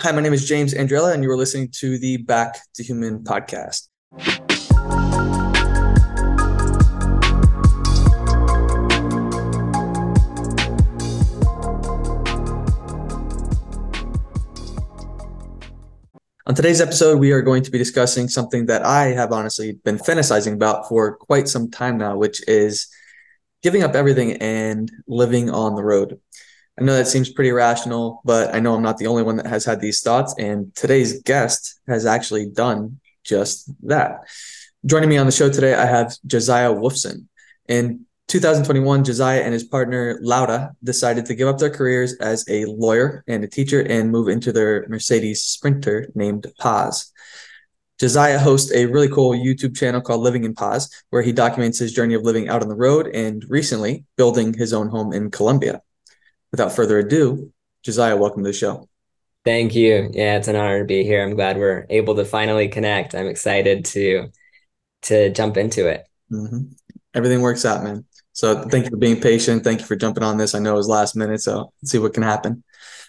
Hi, my name is James Andrella, and you are listening to the Back to Human podcast. On today's episode, we are going to be discussing something that I have honestly been fantasizing about for quite some time now, which is giving up everything and living on the road. I know that seems pretty rational, but I know I'm not the only one that has had these thoughts. And today's guest has actually done just that. Joining me on the show today, I have Josiah Wolfson. In 2021, Josiah and his partner Laura decided to give up their careers as a lawyer and a teacher and move into their Mercedes Sprinter named Paz. Josiah hosts a really cool YouTube channel called Living in Paz, where he documents his journey of living out on the road and recently building his own home in Colombia without further ado, Josiah, welcome to the show. Thank you. Yeah, it's an honor to be here. I'm glad we're able to finally connect. I'm excited to to jump into it. Mm-hmm. Everything works out, man. So thank you for being patient. Thank you for jumping on this. I know it was last minute, so let's see what can happen.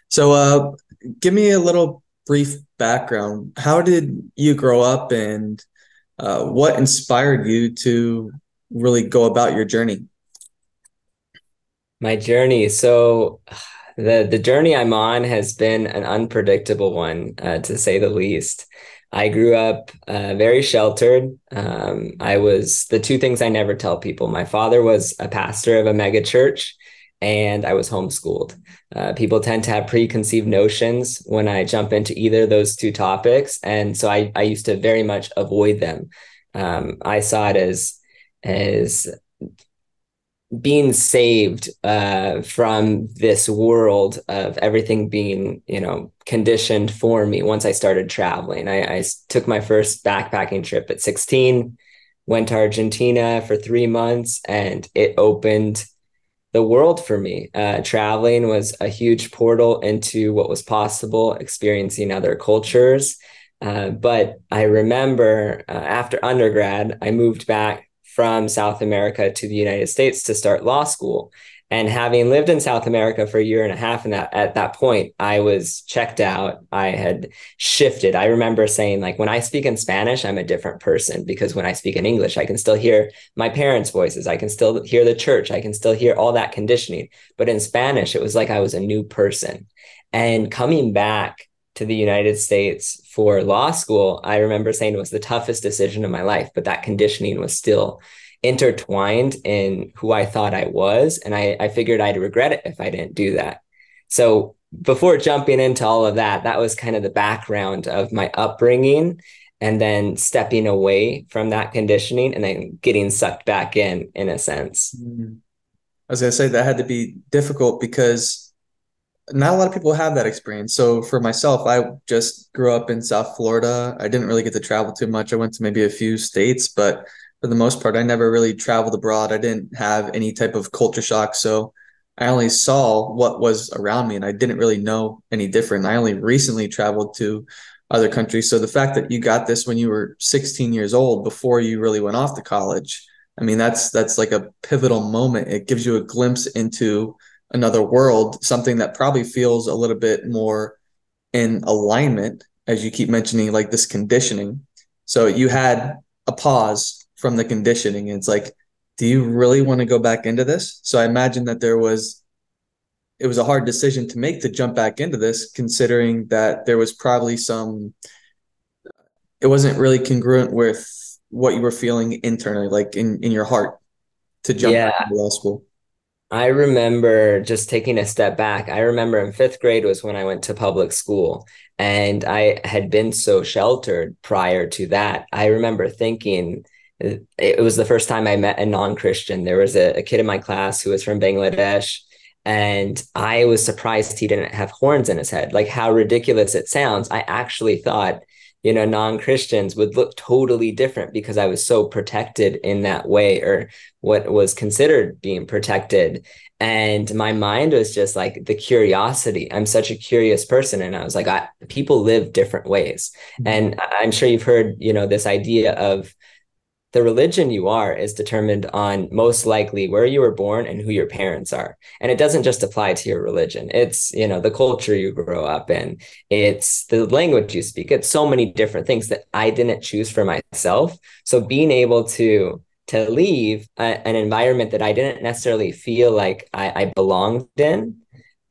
So, uh, give me a little brief background. How did you grow up, and uh, what inspired you to really go about your journey? My journey. So the the journey I'm on has been an unpredictable one, uh, to say the least. I grew up uh, very sheltered. Um, I was the two things I never tell people. My father was a pastor of a mega church, and I was homeschooled. Uh, people tend to have preconceived notions when I jump into either of those two topics, and so I I used to very much avoid them. Um, I saw it as as being saved uh, from this world of everything being, you know, conditioned for me once I started traveling. I, I took my first backpacking trip at 16, went to Argentina for three months, and it opened the world for me. Uh, traveling was a huge portal into what was possible, experiencing other cultures. Uh, but I remember uh, after undergrad, I moved back from South America to the United States to start law school. And having lived in South America for a year and a half, and that at that point, I was checked out. I had shifted. I remember saying, like, when I speak in Spanish, I'm a different person because when I speak in English, I can still hear my parents' voices. I can still hear the church. I can still hear all that conditioning. But in Spanish, it was like I was a new person. And coming back to the United States for law school, I remember saying it was the toughest decision of my life, but that conditioning was still intertwined in who I thought I was. And I, I figured I'd regret it if I didn't do that. So before jumping into all of that, that was kind of the background of my upbringing and then stepping away from that conditioning and then getting sucked back in, in a sense. Mm-hmm. I was going to say that had to be difficult because not a lot of people have that experience. So for myself, I just grew up in South Florida. I didn't really get to travel too much. I went to maybe a few states, but for the most part, I never really traveled abroad. I didn't have any type of culture shock. So I only saw what was around me and I didn't really know any different. I only recently traveled to other countries. So the fact that you got this when you were 16 years old before you really went off to college, I mean, that's that's like a pivotal moment. It gives you a glimpse into another world, something that probably feels a little bit more in alignment, as you keep mentioning, like this conditioning. So you had a pause from the conditioning. And it's like, do you really want to go back into this? So I imagine that there was it was a hard decision to make to jump back into this, considering that there was probably some it wasn't really congruent with what you were feeling internally, like in, in your heart to jump yeah. into law school. I remember just taking a step back. I remember in fifth grade was when I went to public school, and I had been so sheltered prior to that. I remember thinking uh, it was the first time I met a non Christian. There was a, a kid in my class who was from Bangladesh, and I was surprised he didn't have horns in his head. Like how ridiculous it sounds. I actually thought you know non-christians would look totally different because i was so protected in that way or what was considered being protected. And my mind was just like the curiosity. I'm such a curious person and i was like I, people live different ways. Mm-hmm. and i'm sure you've heard you know this idea of the religion you are is determined on most likely where you were born and who your parents are. And it doesn't just apply to your religion. It's, you know, the culture you grow up in. It's the language you speak. It's so many different things that I didn't choose for myself. So being able to to leave a, an environment that I didn't necessarily feel like I, I belonged in,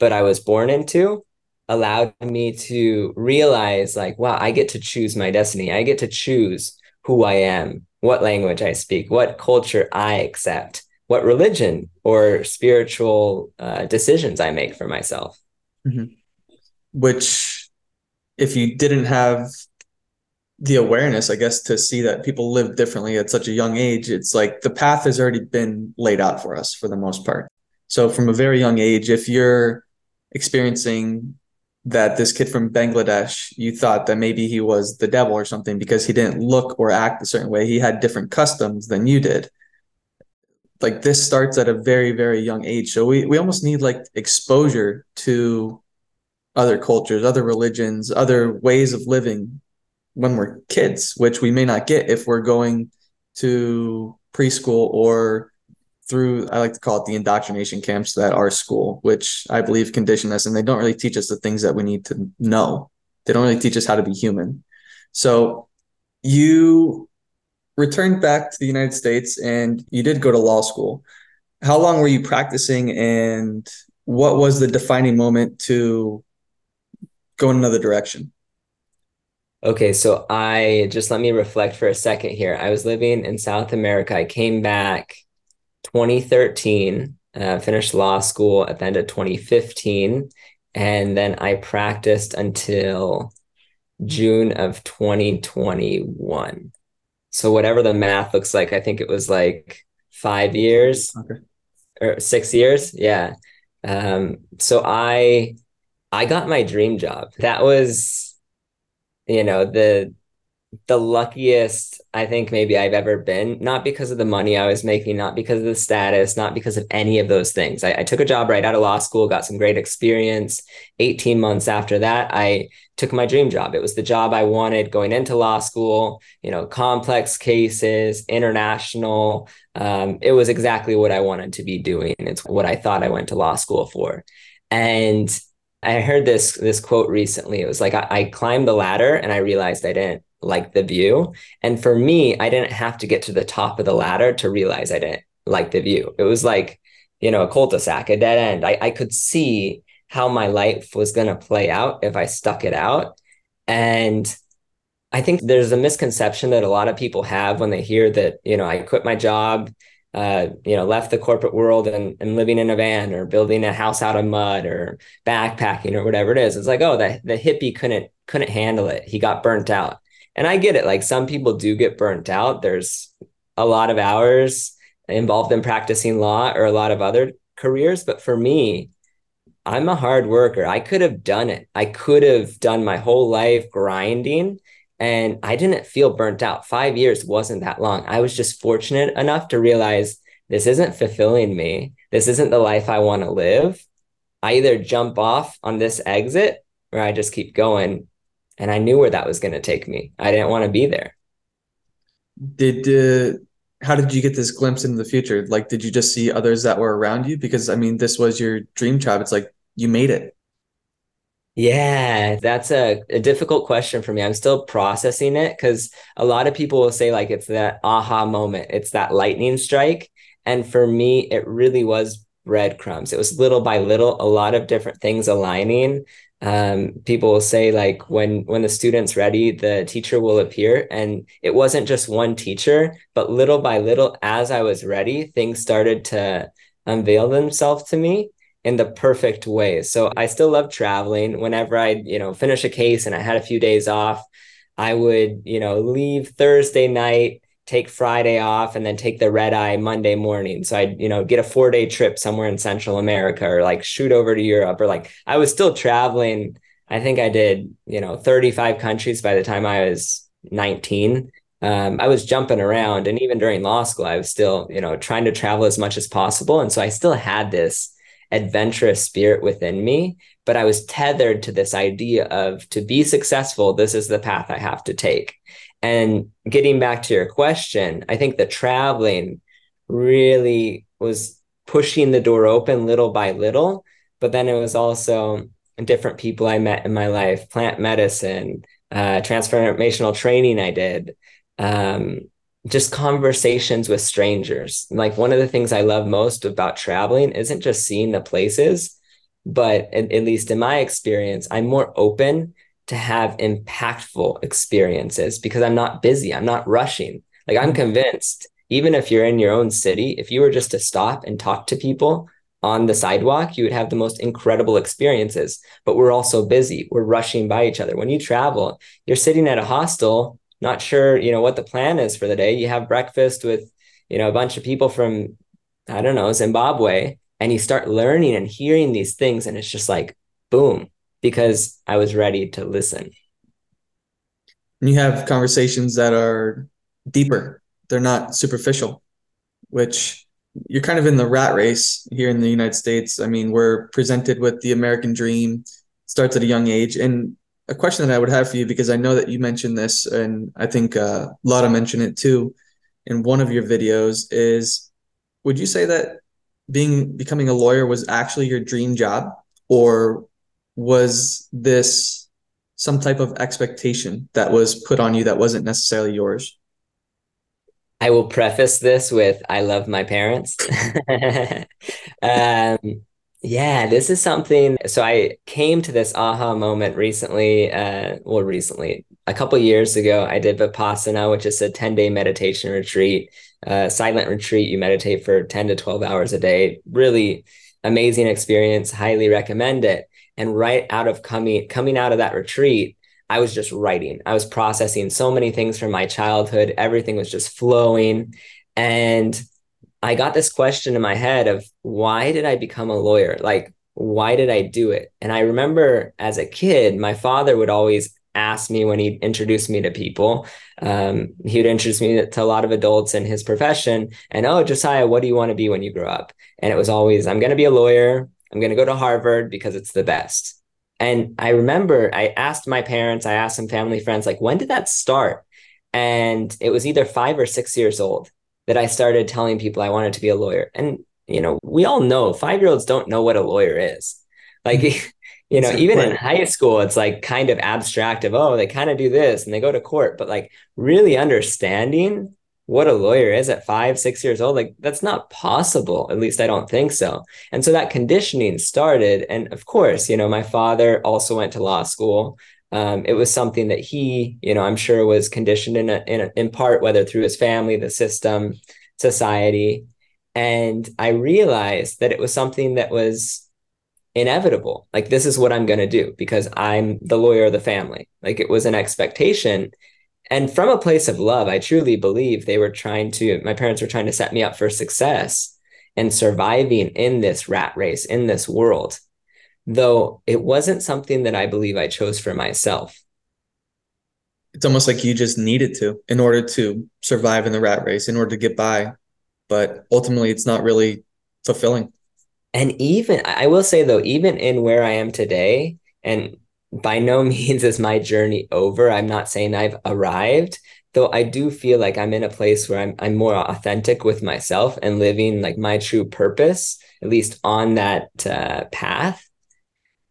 but I was born into allowed me to realize like, wow, I get to choose my destiny. I get to choose who I am what language I speak, what culture I accept, what religion or spiritual uh, decisions I make for myself. Mm-hmm. Which, if you didn't have the awareness, I guess, to see that people live differently at such a young age, it's like the path has already been laid out for us for the most part. So, from a very young age, if you're experiencing that this kid from Bangladesh, you thought that maybe he was the devil or something because he didn't look or act a certain way. He had different customs than you did. Like this starts at a very, very young age. So we, we almost need like exposure to other cultures, other religions, other ways of living when we're kids, which we may not get if we're going to preschool or through I like to call it the indoctrination camps that our school, which I believe condition us, and they don't really teach us the things that we need to know. They don't really teach us how to be human. So you returned back to the United States and you did go to law school. How long were you practicing and what was the defining moment to go in another direction? Okay, so I just let me reflect for a second here. I was living in South America. I came back 2013, uh, finished law school at the end of 2015. And then I practiced until June of 2021. So, whatever the math looks like, I think it was like five years okay. or six years. Yeah. Um, so I I got my dream job. That was, you know, the the luckiest I think maybe I've ever been, not because of the money I was making, not because of the status, not because of any of those things. I, I, took a job right out of law school, got some great experience. 18 months after that, I took my dream job. It was the job I wanted going into law school, you know, complex cases, international. Um, it was exactly what I wanted to be doing. It's what I thought I went to law school for. And I heard this this quote recently. It was like I, I climbed the ladder and I realized I didn't like the view. And for me, I didn't have to get to the top of the ladder to realize I didn't like the view. It was like, you know, a cul-de-sac, a dead end. I, I could see how my life was going to play out if I stuck it out. And I think there's a misconception that a lot of people have when they hear that, you know, I quit my job, uh, you know, left the corporate world and, and living in a van or building a house out of mud or backpacking or whatever it is. It's like, oh, the, the hippie couldn't couldn't handle it. He got burnt out. And I get it. Like some people do get burnt out. There's a lot of hours involved in practicing law or a lot of other careers. But for me, I'm a hard worker. I could have done it. I could have done my whole life grinding and I didn't feel burnt out. Five years wasn't that long. I was just fortunate enough to realize this isn't fulfilling me. This isn't the life I want to live. I either jump off on this exit or I just keep going and I knew where that was going to take me. I didn't want to be there. Did uh, how did you get this glimpse into the future? Like, did you just see others that were around you? Because I mean, this was your dream job. It's like you made it. Yeah, that's a, a difficult question for me. I'm still processing it because a lot of people will say like it's that aha moment, it's that lightning strike. And for me, it really was breadcrumbs. It was little by little, a lot of different things aligning um, people will say like when when the student's ready the teacher will appear. And it wasn't just one teacher but little by little as i was ready things started to unveil themselves to me in the perfect way. So i still love traveling. Whenever i you know finish a case and i had a few days off i would you know leave thursday night take Friday off and then take the red eye Monday morning. So I'd, you know, get a four day trip somewhere in Central America or like shoot over to Europe or like I was still traveling. I think I did, you know, 35 countries by the time I was 19. Um, I was jumping around and even during law school, I was still, you know, trying to travel as much as possible. And so I still had this adventurous spirit within me, but I was tethered to this idea of to be successful, this is the path I have to take. And getting back to your question, I think the traveling really was pushing the door open little by little. But then it was also different people I met in my life, plant medicine, uh, transformational training I did, um, just conversations with strangers. Like one of the things I love most about traveling isn't just seeing the places, but at, at least in my experience, I'm more open to have impactful experiences because I'm not busy, I'm not rushing. Like I'm mm-hmm. convinced, even if you're in your own city, if you were just to stop and talk to people on the sidewalk, you would have the most incredible experiences. But we're also busy. We're rushing by each other. When you travel, you're sitting at a hostel, not sure, you know, what the plan is for the day. You have breakfast with, you know, a bunch of people from, I don't know, Zimbabwe, and you start learning and hearing these things. And it's just like, boom, because I was ready to listen. You have conversations that are deeper, they're not superficial, which you're kind of in the rat race here in the United States. I mean, we're presented with the American dream, starts at a young age. And a question that I would have for you, because I know that you mentioned this, and I think uh, Laura mentioned it too in one of your videos, is would you say that being becoming a lawyer was actually your dream job, or was this some type of expectation that was put on you that wasn't necessarily yours? I will preface this with I love my parents. um, yeah, this is something. So I came to this aha moment recently. Uh, well, recently, a couple years ago, I did Vipassana, which is a 10 day meditation retreat, uh, silent retreat. You meditate for 10 to 12 hours a day. Really amazing experience. Highly recommend it. And right out of coming coming out of that retreat, I was just writing. I was processing so many things from my childhood. Everything was just flowing. And I got this question in my head of why did I become a lawyer? Like, why did I do it? And I remember as a kid, my father would always ask me when he introduced me to people. Um, he would introduce me to a lot of adults in his profession. And oh, Josiah, what do you want to be when you grow up? And it was always, I'm going to be a lawyer. I'm going to go to Harvard because it's the best. And I remember I asked my parents, I asked some family friends, like, when did that start? And it was either five or six years old that I started telling people I wanted to be a lawyer. And, you know, we all know five year olds don't know what a lawyer is. Like, mm-hmm. you know, even in high school, it's like kind of abstract of, oh, they kind of do this and they go to court. But like really understanding what a lawyer is at five, six years old, like that's not possible. At least I don't think so. And so that conditioning started. And of course, you know, my father also went to law school. Um, it was something that he, you know, I'm sure was conditioned in a, in a, in part, whether through his family, the system, society. And I realized that it was something that was inevitable. Like this is what I'm going to do because I'm the lawyer of the family. Like it was an expectation and from a place of love, I truly believe they were trying to, my parents were trying to set me up for success and surviving in this rat race, in this world, though it wasn't something that I believe I chose for myself. It's almost like you just needed to in order to survive in the rat race, in order to get by. But ultimately, it's not really fulfilling. And even, I will say though, even in where I am today, and by no means is my journey over. I'm not saying I've arrived, though I do feel like I'm in a place where I'm I'm more authentic with myself and living like my true purpose, at least on that uh, path.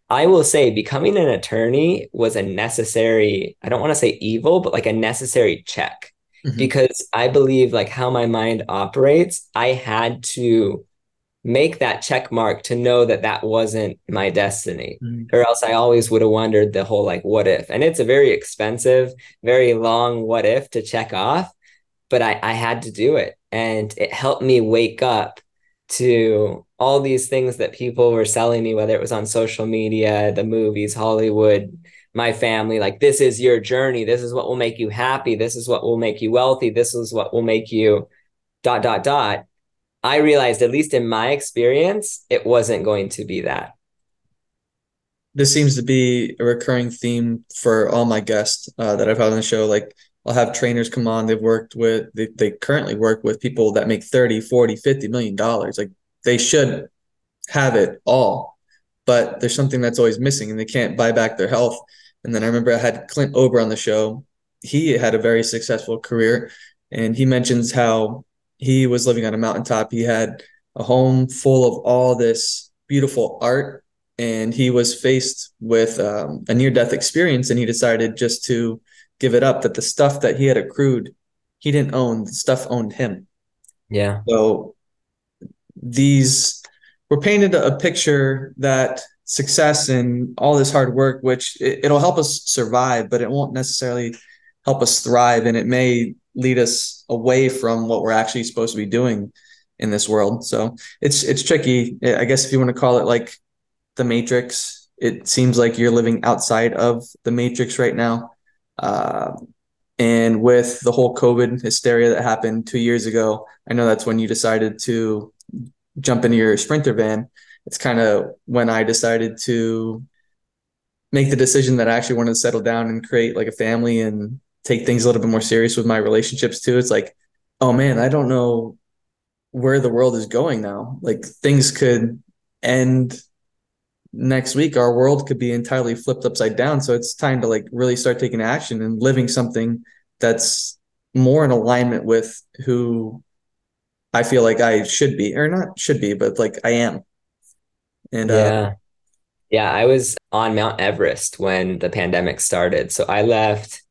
I will say becoming an attorney was a necessary, I don't want to say evil, but like a necessary check. Mm-hmm. Because I believe like how my mind operates, I had to make that check mark to know that that wasn't my destiny. Mm. or else i always would have wondered the whole like what if? And it's a very expensive very long what if to check off but i i had to do it. And it helped me wake up to all these things that people were selling me whether it was on social media the movies hollywood my family like this is your journey. This is what will make you happy. This is what will make you wealthy. This is what will make you dot dot dot I realized, at least in my experience, it wasn't going to be that. This seems to be a recurring theme for all my guests uh, that I've had on the show. Like, I'll have trainers come on, they've worked with, they, they currently work with people that make 30, 40, 50 million dollars. Like, they should have it all, but there's something that's always missing and they can't buy back their health. And then I remember I had Clint Ober on the show he had a very successful career, and he mentions how he was living on a mountaintop. He had a home full of all this beautiful art, and he was faced with um, a near death experience, and he decided just to give it up. That the stuff that he had accrued, he didn't own. The stuff owned him. Yeah. So these were painted a picture that success and all this hard work, which it, will help us survive, but it won't necessarily help us thrive, and it may lead us away from what we're actually supposed to be doing in this world. So it's it's tricky. I guess if you want to call it like the Matrix, it seems like you're living outside of the Matrix right now. Uh, and with the whole COVID hysteria that happened two years ago, I know that's when you decided to jump into your sprinter van. It's kind of when I decided to make the decision that I actually wanted to settle down and create like a family and take things a little bit more serious with my relationships too. It's like, oh man, I don't know where the world is going now. Like things could end next week. Our world could be entirely flipped upside down. So it's time to like really start taking action and living something that's more in alignment with who I feel like I should be, or not should be, but like I am. And uh, yeah. Uh, yeah, I was on Mount Everest when the pandemic started. So I left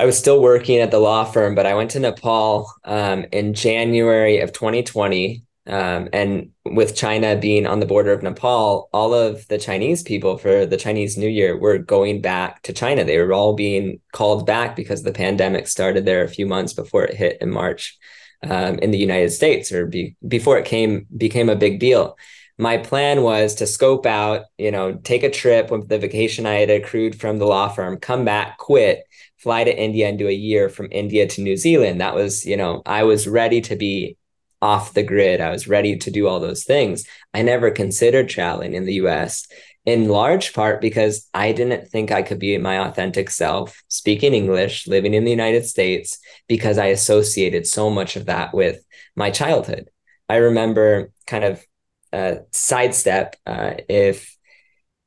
I was still working at the law firm, but I went to Nepal um, in January of 2020. Um, and with China being on the border of Nepal, all of the Chinese people for the Chinese New Year were going back to China. They were all being called back because the pandemic started there a few months before it hit in March um, in the United States, or be, before it came became a big deal. My plan was to scope out, you know, take a trip with the vacation I had accrued from the law firm, come back, quit, fly to India and do a year from India to New Zealand. That was, you know, I was ready to be off the grid. I was ready to do all those things. I never considered traveling in the US in large part because I didn't think I could be my authentic self speaking English, living in the United States, because I associated so much of that with my childhood. I remember kind of uh, sidestep uh, if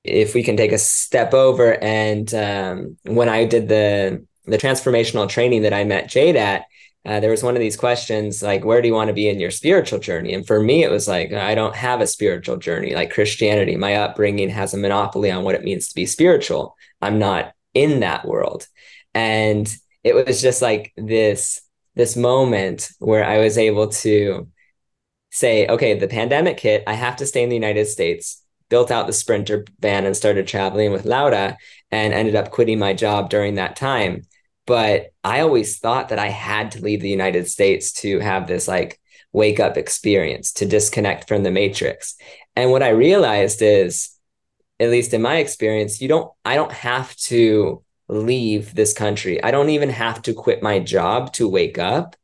if we can take a step over and um, when I did the the transformational training that I met Jade at, uh, there was one of these questions like, where do you want to be in your spiritual journey? And for me, it was like, I don't have a spiritual journey like Christianity. My upbringing has a monopoly on what it means to be spiritual. I'm not in that world. And it was just like this this moment where I was able to say, okay, the pandemic hit. I have to stay in the United States built out the sprinter van and started traveling with Laura and ended up quitting my job during that time. But I always thought that I had to leave the United States to have this like wake up experience, to disconnect from the matrix. And what I realized is, at least in my experience, you don't, I don't have to leave this country. I don't even have to quit my job to wake up.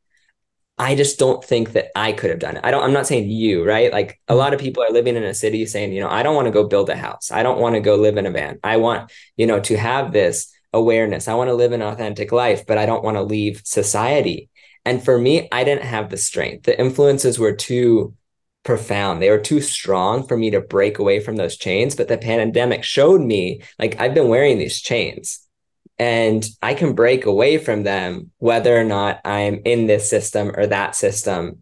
I just don't think that I could have done it. I don't, I'm not saying you, right? Like a mm-hmm. lot of people are living in a city saying, you know, I don't want to go build a house. I don't want to go live in a van. I want, you know, to have this awareness. I want to live an authentic life, but I don't want to leave society. And for me, I didn't have the strength. The influences were too profound. They were too strong for me to break away from those chains. But the pandemic showed me like I've been wearing these chains and I can break away from them whether or not I'm in this system or that system.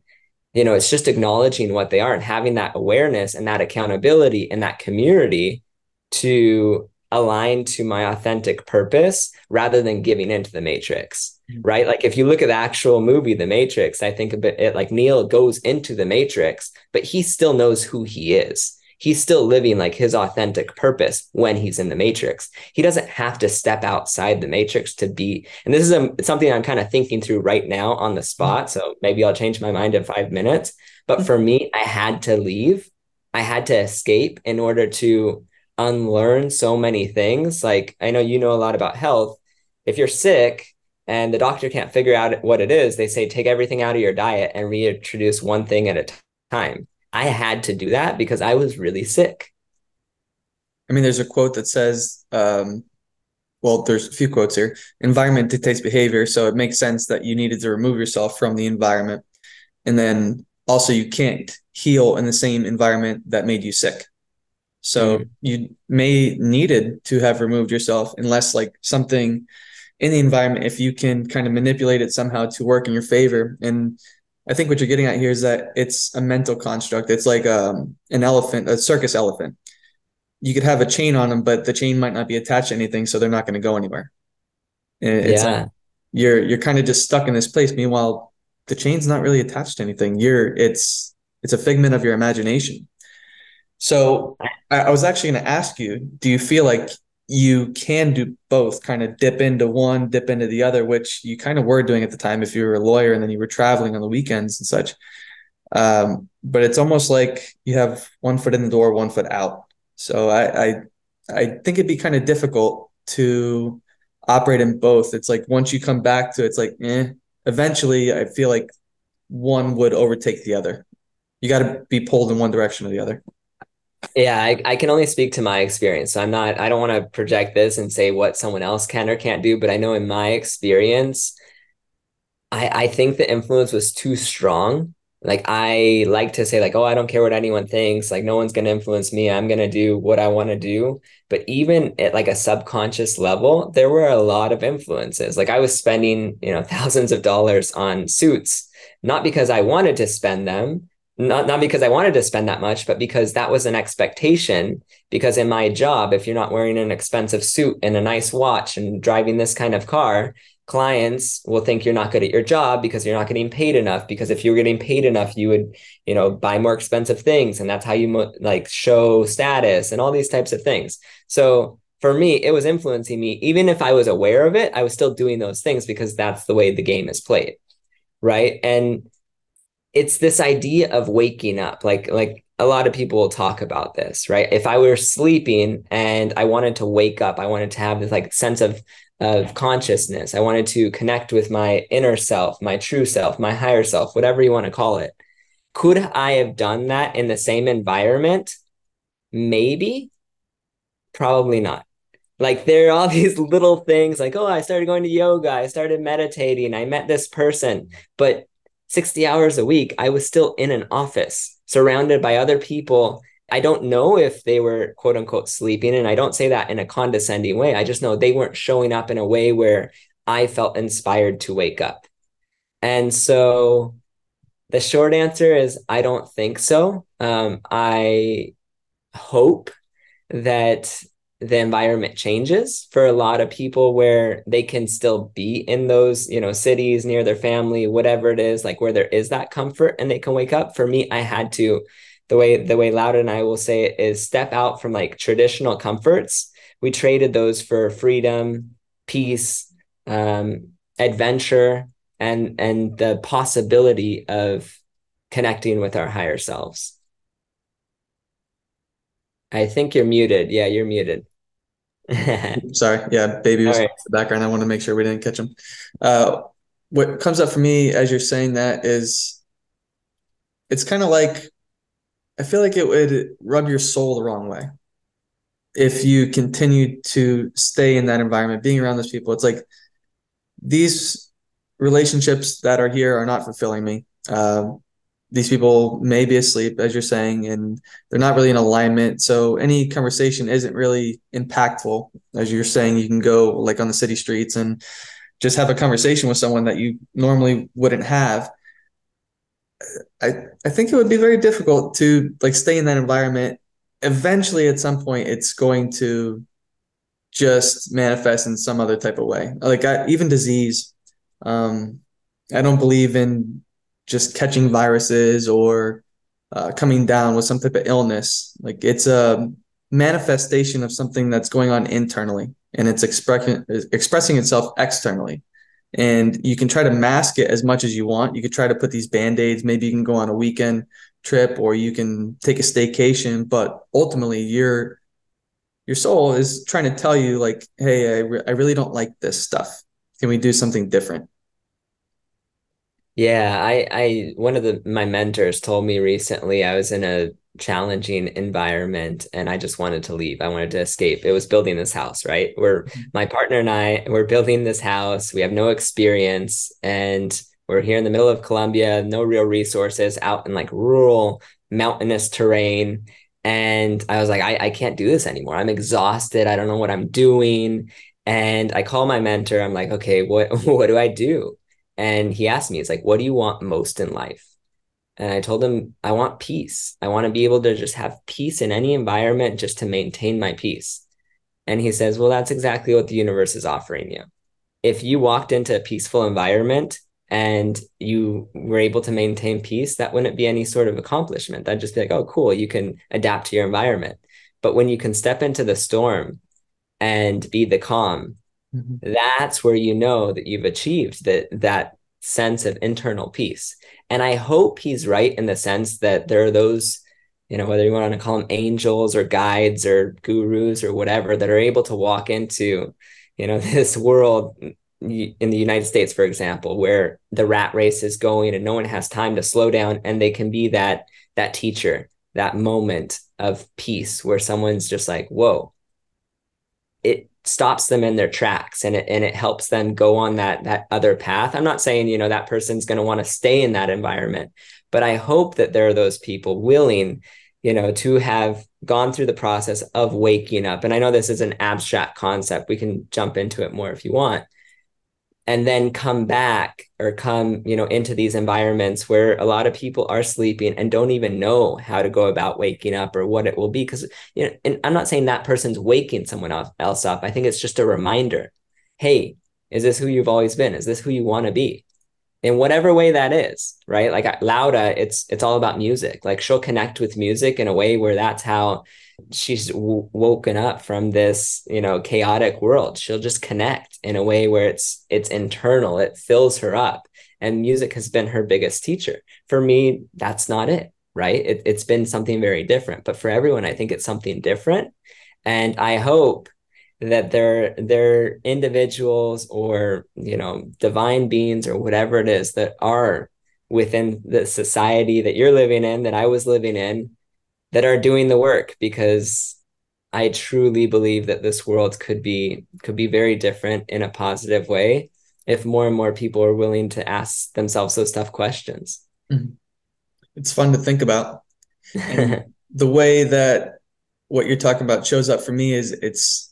You know, it's just acknowledging what they are and having that awareness and that accountability and that community to align to my authentic purpose rather than giving into the matrix mm-hmm. right like if you look at the actual movie the matrix i think a bit it like Neo goes into the matrix but he still knows who he is he's still living like his authentic purpose when he's in the matrix. He doesn't have to step outside the matrix to be. And this is a, something I'm kind of thinking through right now on the spot. Mm-hmm. So maybe I'll change my mind in five minutes. But for me, I had to leave. I had to escape in order to unlearn so many things. Like I know you know a lot about health. If you're sick, and the doctor can't figure out what it is, they say take everything out of your diet and reintroduce one thing at a time. I had to do that because I was really sick. I mean, there's a quote that says, um, well, there's a few quotes here. Environment dictates behavior. So it makes sense that you needed to remove yourself from the environment. And then also, you can't heal in the same environment that made you sick. So mm-hmm. you may needed to have removed yourself unless like something in the environment if you can kind of manipulate it somehow to work in your favor. And I think what you're getting at here is that it's a mental construct. It's like um, an elephant, a circus elephant. You could have a chain on them, but the chain might not be attached to anything, so they're not going to go anywhere. It's yeah. Like you're you're kind of just stuck in this place. Meanwhile, the chain's not really attached to anything. You're it's it's a figment of your imagination. So I, I was actually going to ask you: Do you feel like you can do both kind of dip into one dip into the other which you kind of were doing at the time if you were a lawyer and then you were traveling on the weekends and such. Um, but it's almost like you have one foot in the door one foot out. So i i, I think it'd be kind of difficult to operate in both. It's like once you come back to it, it's like eh eventually i feel like one would overtake the other. You got to be pulled in one direction or the other yeah, I, I can only speak to my experience. So I'm not, I don't want to project this and say what someone else can or can't do, but I know in my experience, I, I think the influence was too strong. Like I like to say, like, oh, I don't care what anyone thinks. Like no one's gonna influence me. I'm gonna do what I want to do. But even at like a subconscious level, there were a lot of influences. Like I was spending, you know, thousands of dollars on suits, not because I wanted to spend them, not not because I wanted to spend that much, but because that was an expectation. Because in my job, if you're not wearing an expensive suit and a nice watch and driving this kind of car, clients will think you're not good at your job because you're not getting paid enough. Because if you were getting paid enough, you would, you know, buy more expensive things, and that's how you mo- like show status and all these types of things. So for me, it was influencing me. Even if I was aware of it, I was still doing those things because that's the way the game is played, right? And it's this idea of waking up like like a lot of people will talk about this right? If i were sleeping and i wanted to wake up i wanted to have this like sense of of consciousness. I wanted to connect with my inner self my true self my higher self whatever you want to call it. Could i have done that in the same environment? Maybe. Probably not. Like there are all these little things like oh i started going to yoga i started meditating i met this person. But 60 hours a week, I was still in an office surrounded by other people. I don't know if they were quote unquote sleeping. And I don't say that in a condescending way. I just know they weren't showing up in a way where I felt inspired to wake up. And so the short answer is I don't think so. Um, I hope that the environment changes for a lot of people where they can still be in those you know cities near their family whatever it is like where there is that comfort and they can wake up. For me i had to the way the way Laura and i will say it is step out from like traditional comforts. We traded those for freedom peace um, adventure and and the possibility of connecting with our higher selves I think you're muted. Yeah, you're muted. Sorry. Yeah, baby was right. in the background. I want to make sure we didn't catch him. Uh, what comes up for me as you're saying that is it's kind of like I feel like it would rub your soul the wrong way if you continue to stay in that environment, being around those people. It's like these relationships that are here are not fulfilling me. Um, these people may be asleep, as you're saying, and they're not really in alignment. So any conversation isn't really impactful. As you're saying, you can go like on the city streets and just have a conversation with someone that you normally wouldn't have. I I think it would be very difficult to like stay in that environment. Eventually, at some point, it's going to just manifest in some other type of way. Like I, even disease. Um, I don't believe in just catching viruses or uh, coming down with some type of illness. Like it's a manifestation of something that's going on internally and it's expressing expressing itself externally. And you can try to mask it as much as you want. You could try to put these band-aids. Maybe you can go on a weekend trip or you can take a staycation, but ultimately your your soul is trying to tell you like, hey, I, re- I really don't like this stuff. Can we do something different? Yeah, I, I, one of the my mentors told me recently I was in a challenging environment and I just wanted to leave. I wanted to escape. It was building this house, right? Where mm-hmm. my partner and I we're building this house. We have no experience and we're here in the middle of Colombia, no real resources, out in like rural mountainous terrain. And I was like, I, I can't do this anymore. I'm exhausted. I don't know what I'm doing. And I call my mentor. I'm like, okay, what what do I do? And he asked me, he's like, what do you want most in life? And I told him, I want peace. I want to be able to just have peace in any environment just to maintain my peace. And he says, Well, that's exactly what the universe is offering you. If you walked into a peaceful environment and you were able to maintain peace, that wouldn't be any sort of accomplishment. That'd just be like, Oh, cool, you can adapt to your environment. But when you can step into the storm and be the calm, mm-hmm. that's where you know that you've achieved that that sense of internal peace. And I hope he's right in the sense that there are those, you know, whether you want to call them angels or guides or gurus or whatever, that are able to walk into, you know, this world in the United States, for example, where the rat race is going and no one has time to slow down and they can be that that teacher, that moment of peace where someone's just like, whoa, it stops them in their tracks and it and it helps them go on that that other path. I'm not saying, you know, that person's going to want to stay in that environment, but I hope that there are those people willing, you know, to have gone through the process of waking up. And I know this is an abstract concept. We can jump into it more if you want and then come back or come you know into these environments where a lot of people are sleeping and don't even know how to go about waking up or what it will be. Because you know and i'm not saying that person's waking someone else up. I think it's just a reminder. Hey is this who you've always been? Is this who you want to be in whatever way that is right? Like laura it's it's all about music. Like she'll connect with music in a way where that's how she's w- woken up from this you know chaotic world. She'll just connect in a way where it's it's internal. It fills her up. And music has been her biggest teacher. For me that's not it right? It, it's been something very different. But for everyone i think it's something different. And i hope that they're they're individuals or you know divine beings or whatever it is that are within the society that you're living in that i was living in that are doing the work because I truly believe that this world could be could be very different in a positive way if more and more people are willing to ask themselves those tough questions. Mm-hmm. It's fun to think about. the way that what you're talking about shows up for me is it's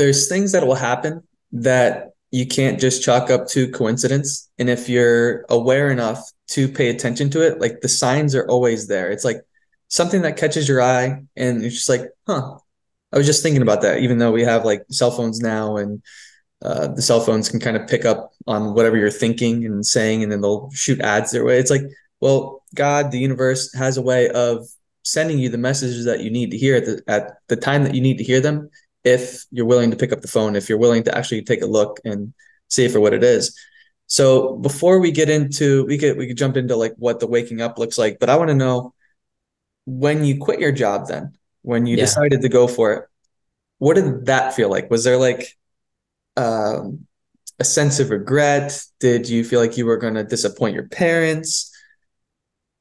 there's things that will happen that you can't just chalk up to coincidence and if you're aware enough to pay attention to it like the signs are always there it's like something that catches your eye and it's just like, huh. I was just thinking about that, even though we have like cell phones now and uh, the cell phones can kind of pick up on whatever you're thinking and saying, and then they'll shoot ads their way. It's like, well, God, the universe has a way of sending you the messages that you need to hear at the, at the time that you need to hear them. If you're willing to pick up the phone, if you're willing to actually take a look and see for what it is. So before we get into, we could we could jump into like what the waking up looks like, but I want to know when you quit your job then when you yeah. decided to go for it what did that feel like was there like um, a sense of regret did you feel like you were going to disappoint your parents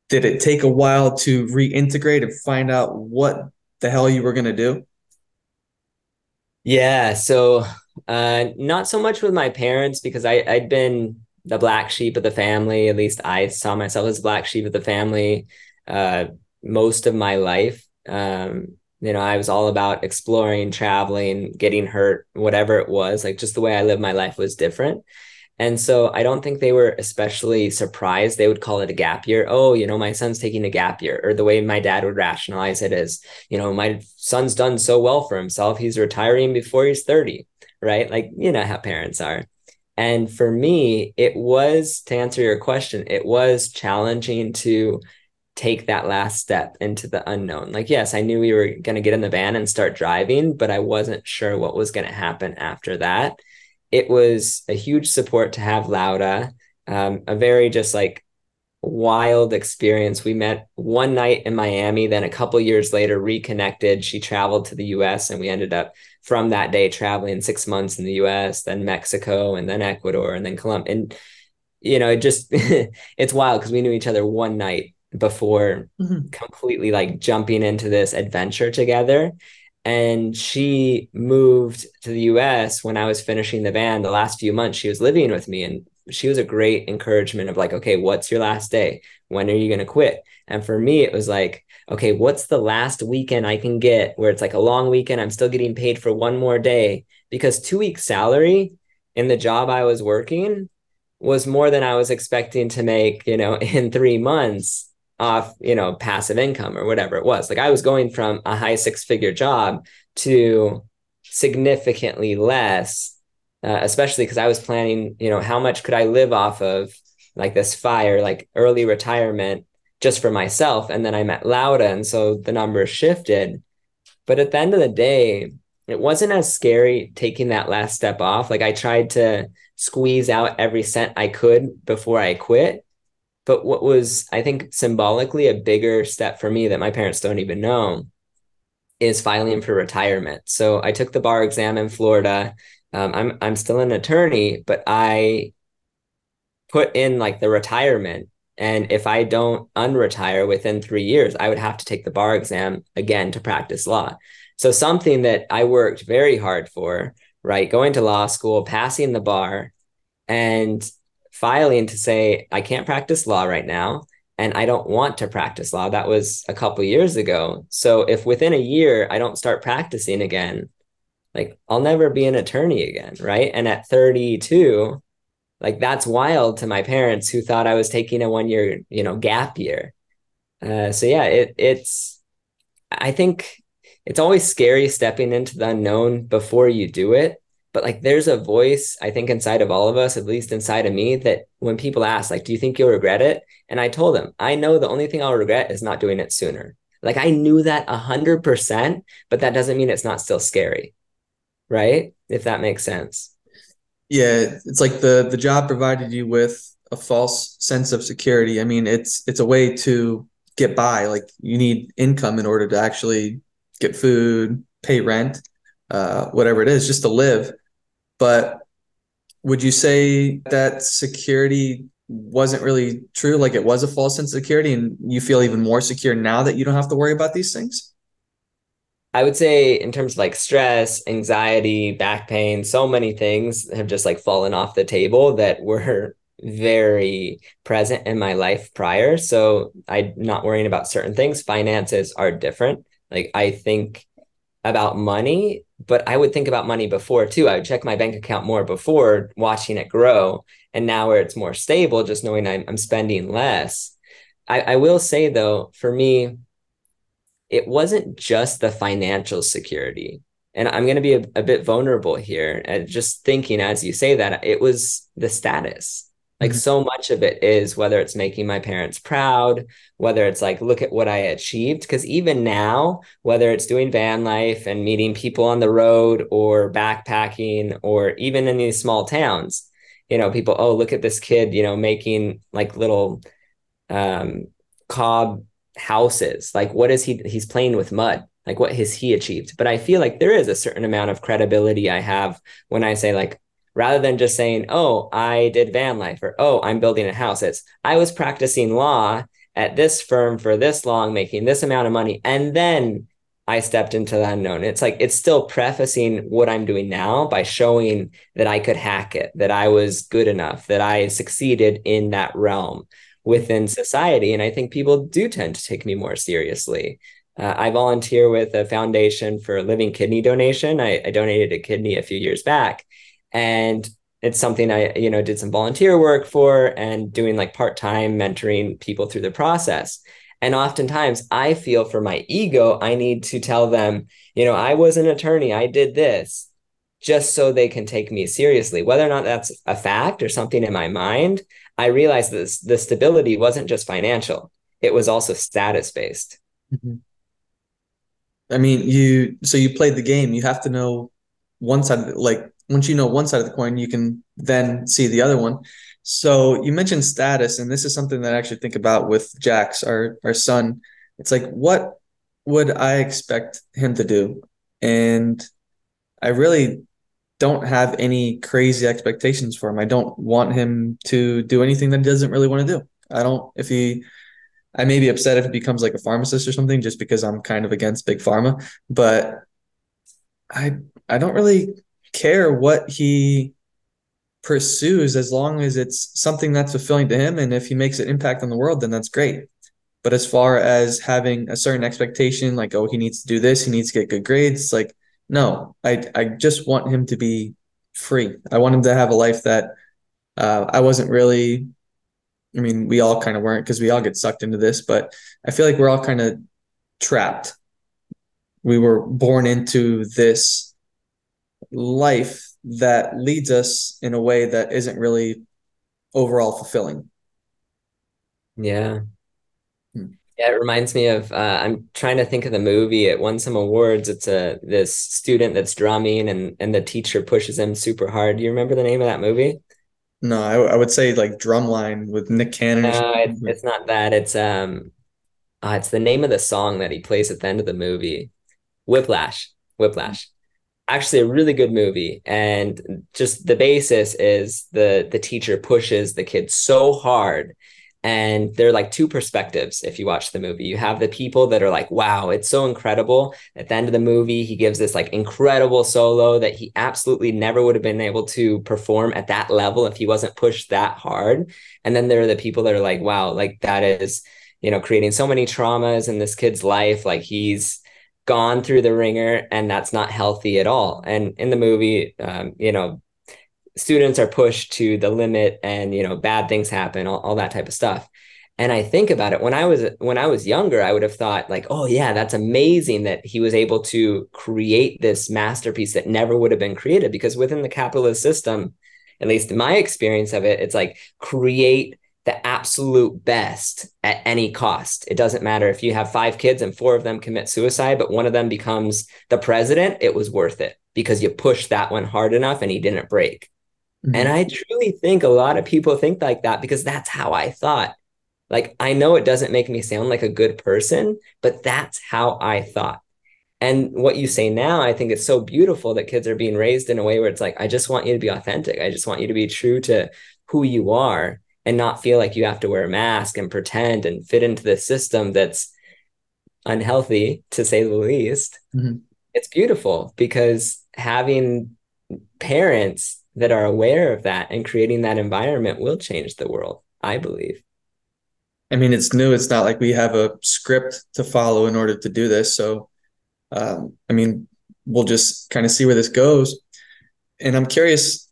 did it take a while to reintegrate and find out what the hell you were going to do yeah so uh, not so much with my parents because I, i'd been the black sheep of the family at least i saw myself as black sheep of the family uh, most of my life. Um, you know, I was all about exploring, traveling, getting hurt, whatever it was. Like just the way I lived my life was different. And so I don't think they were especially surprised. They would call it a gap year. Oh, you know, my son's taking a gap year. Or the way my dad would rationalize it is, you know, my son's done so well for himself. He's retiring before he's 30, right? Like, you know how parents are. And for me, it was to answer your question, it was challenging to take that last step into the unknown. Like, yes, I knew we were going to get in the van and start driving, but I wasn't sure what was going to happen after that. It was a huge support to have Laura, um, a very just like wild experience. We met one night in Miami, then a couple years later reconnected. She traveled to the US and we ended up from that day traveling 6 months in the US, then Mexico and then Ecuador and then Colombia. And you know, it just it's wild because we knew each other one night before mm-hmm. completely like jumping into this adventure together. And she moved to the US when I was finishing the band The last few months, she was living with me, and she was a great encouragement of like, okay, what's your last day? When are you going to quit? And for me, it was like, okay, what's the last weekend I can get where it's like a long weekend? I'm still getting paid for one more day because two weeks salary in the job I was working was more than I was expecting to make, you know, in three months off, you know, passive income or whatever it was. Like I was going from a high six figure job to significantly less, uh, especially because I was planning, you know, how much could I live off of like this fire, like early retirement just for myself. And then I met Laura. And so the numbers shifted. But at the end of the day, it wasn't as scary taking that last step off. Like I tried to squeeze out every cent I could before I quit. But what was, I think, symbolically a bigger step for me that my parents don't even know is filing for retirement. So I took the bar exam in Florida. Um, I'm I'm still an attorney, but I put in like the retirement. And if I don't unretire within three years, I would have to take the bar exam again to practice law. So something that I worked very hard for, right? Going to law school, passing the bar, and filing to say, I can't practice law right now and I don't want to practice law. That was a couple years ago. So if within a year I don't start practicing again, like I'll never be an attorney again, right? And at 32, like that's wild to my parents who thought I was taking a one year, you know, gap year. Uh, so yeah, it it's I think it's always scary stepping into the unknown before you do it but like there's a voice i think inside of all of us at least inside of me that when people ask like do you think you'll regret it? And i told them i know the only thing i'll regret is not doing it sooner. Like i knew that 100% but that doesn't mean it's not still scary right? If that makes sense. Yeah it's like the the job provided you with a false sense of security. I mean it's it's a way to get by. Like you need income in order to actually get food pay rent uh, whatever it is, just to live. But would you say that security wasn't really true? Like it was a false sense of security, and you feel even more secure now that you don't have to worry about these things? I would say, in terms of like stress, anxiety, back pain, so many things have just like fallen off the table that were very present in my life prior. So I'm not worrying about certain things. Finances are different. Like I think about money but I would think about money before too. I would check my bank account more before watching it grow. And now where it's more stable, just knowing I'm, I'm spending less. I, I will say though, for me, it wasn't just the financial security. And I'm going to be a, a bit vulnerable here. And just thinking as you say that, it was the status like mm-hmm. so much of it is whether it's making my parents proud, whether it's like, look at what I achieved. Cause even now, whether it's doing van life and meeting people on the road or backpacking or even in these small towns, you know, people, oh, look at this kid, you know, making like little um cob houses. Like what is he he's playing with mud? Like what has he achieved? But I feel like there is a certain amount of credibility I have when I say like, rather than just saying, oh, I did van life or oh, I'm building a house. It's I was practicing law at this firm for this long, making this amount of money. And then I stepped into the unknown. It's like it's still prefacing what I'm doing now by showing that I could hack it, that I was good enough, that I succeeded in that realm within society. And I think people do tend to take me more seriously. Uh, I volunteer with a foundation for living kidney donation. I, I donated a kidney a few years back and it's something I, you know, did some volunteer work for and doing like part time mentoring people through the process. And oftentimes I feel for my ego, I need to tell them, you know, I was an attorney, I did this just so they can take me seriously. Whether or not that's a fact or something in my mind, I realized this the stability wasn't just financial, it was also status based. Mm-hmm. I mean, you so you played the game, you have to know one side like once you know one side of the coin, you can then see the other one. So you mentioned status, and this is something that I actually think about with Jax, our our son. It's like, what would I expect him to do? And I really don't have any crazy expectations for him. I don't want him to do anything that he doesn't really want to do. I don't if he I may be upset if he becomes like a pharmacist or something just because I'm kind of against big pharma, but I I don't really care what he pursues as long as it's something that's fulfilling to him and if he makes an impact on the world then that's great but as far as having a certain expectation like oh he needs to do this he needs to get good grades like no, I I just want him to be free. I want him to have a life that uh, I wasn't really. I mean, we all kind of weren't because we all get sucked into this, but I feel like we're all kind of trapped. We were born into this life that leads us in a way that isn't really overall fulfilling. Yeah. Hmm. Yeah, it reminds me of uh, I'm trying to think of the movie. It won some awards. It's a this student that's drumming and and the teacher pushes him super hard. Do you remember the name of that movie? No, I, I would say like Drumline with Nick Cannon. No, it's, it's not that. It's um, uh, it's the name of the song that he plays at the end of the movie. Whiplash. Whiplash actually a really good movie and just the basis is the the teacher pushes the kid so hard and there are like two perspectives if you watch the movie. You have the people that are like wow it's so incredible. At the end of the movie he gives this like incredible solo that he absolutely never would have been able to perform at that level if he wasn't pushed that hard. And then there are the people that are like wow like that is you know creating so many traumas in this kid's life. Like he's gone through the wringer and that's not healthy at all. And in the movie um, you know students are pushed to the limit and you know bad things happen all, all that type of stuff. And i think about it when i was when i was younger i would have thought like oh yeah that's amazing that he was able to create this masterpiece that never would have been created. Because within the capitalist system at least in my experience of it it's like create the absolute best at any cost. It doesn't matter if you have five kids and four of them commit suicide, but one of them becomes the president, it was worth it because you pushed that one hard enough and he didn't break. Mm-hmm. And I truly think a lot of people think like that because that's how I thought. Like, I know it doesn't make me sound like a good person, but that's how I thought. And what you say now, I think it's so beautiful that kids are being raised in a way where it's like, I just want you to be authentic. I just want you to be true to who you are and not feel like you have to wear a mask and pretend and fit into the system that's unhealthy to say the least mm-hmm. it's beautiful because having parents that are aware of that and creating that environment will change the world i believe. I mean it's new. It's not like we have a script to follow in order to do this. So um, i mean we'll just kind of see where this goes. And i'm curious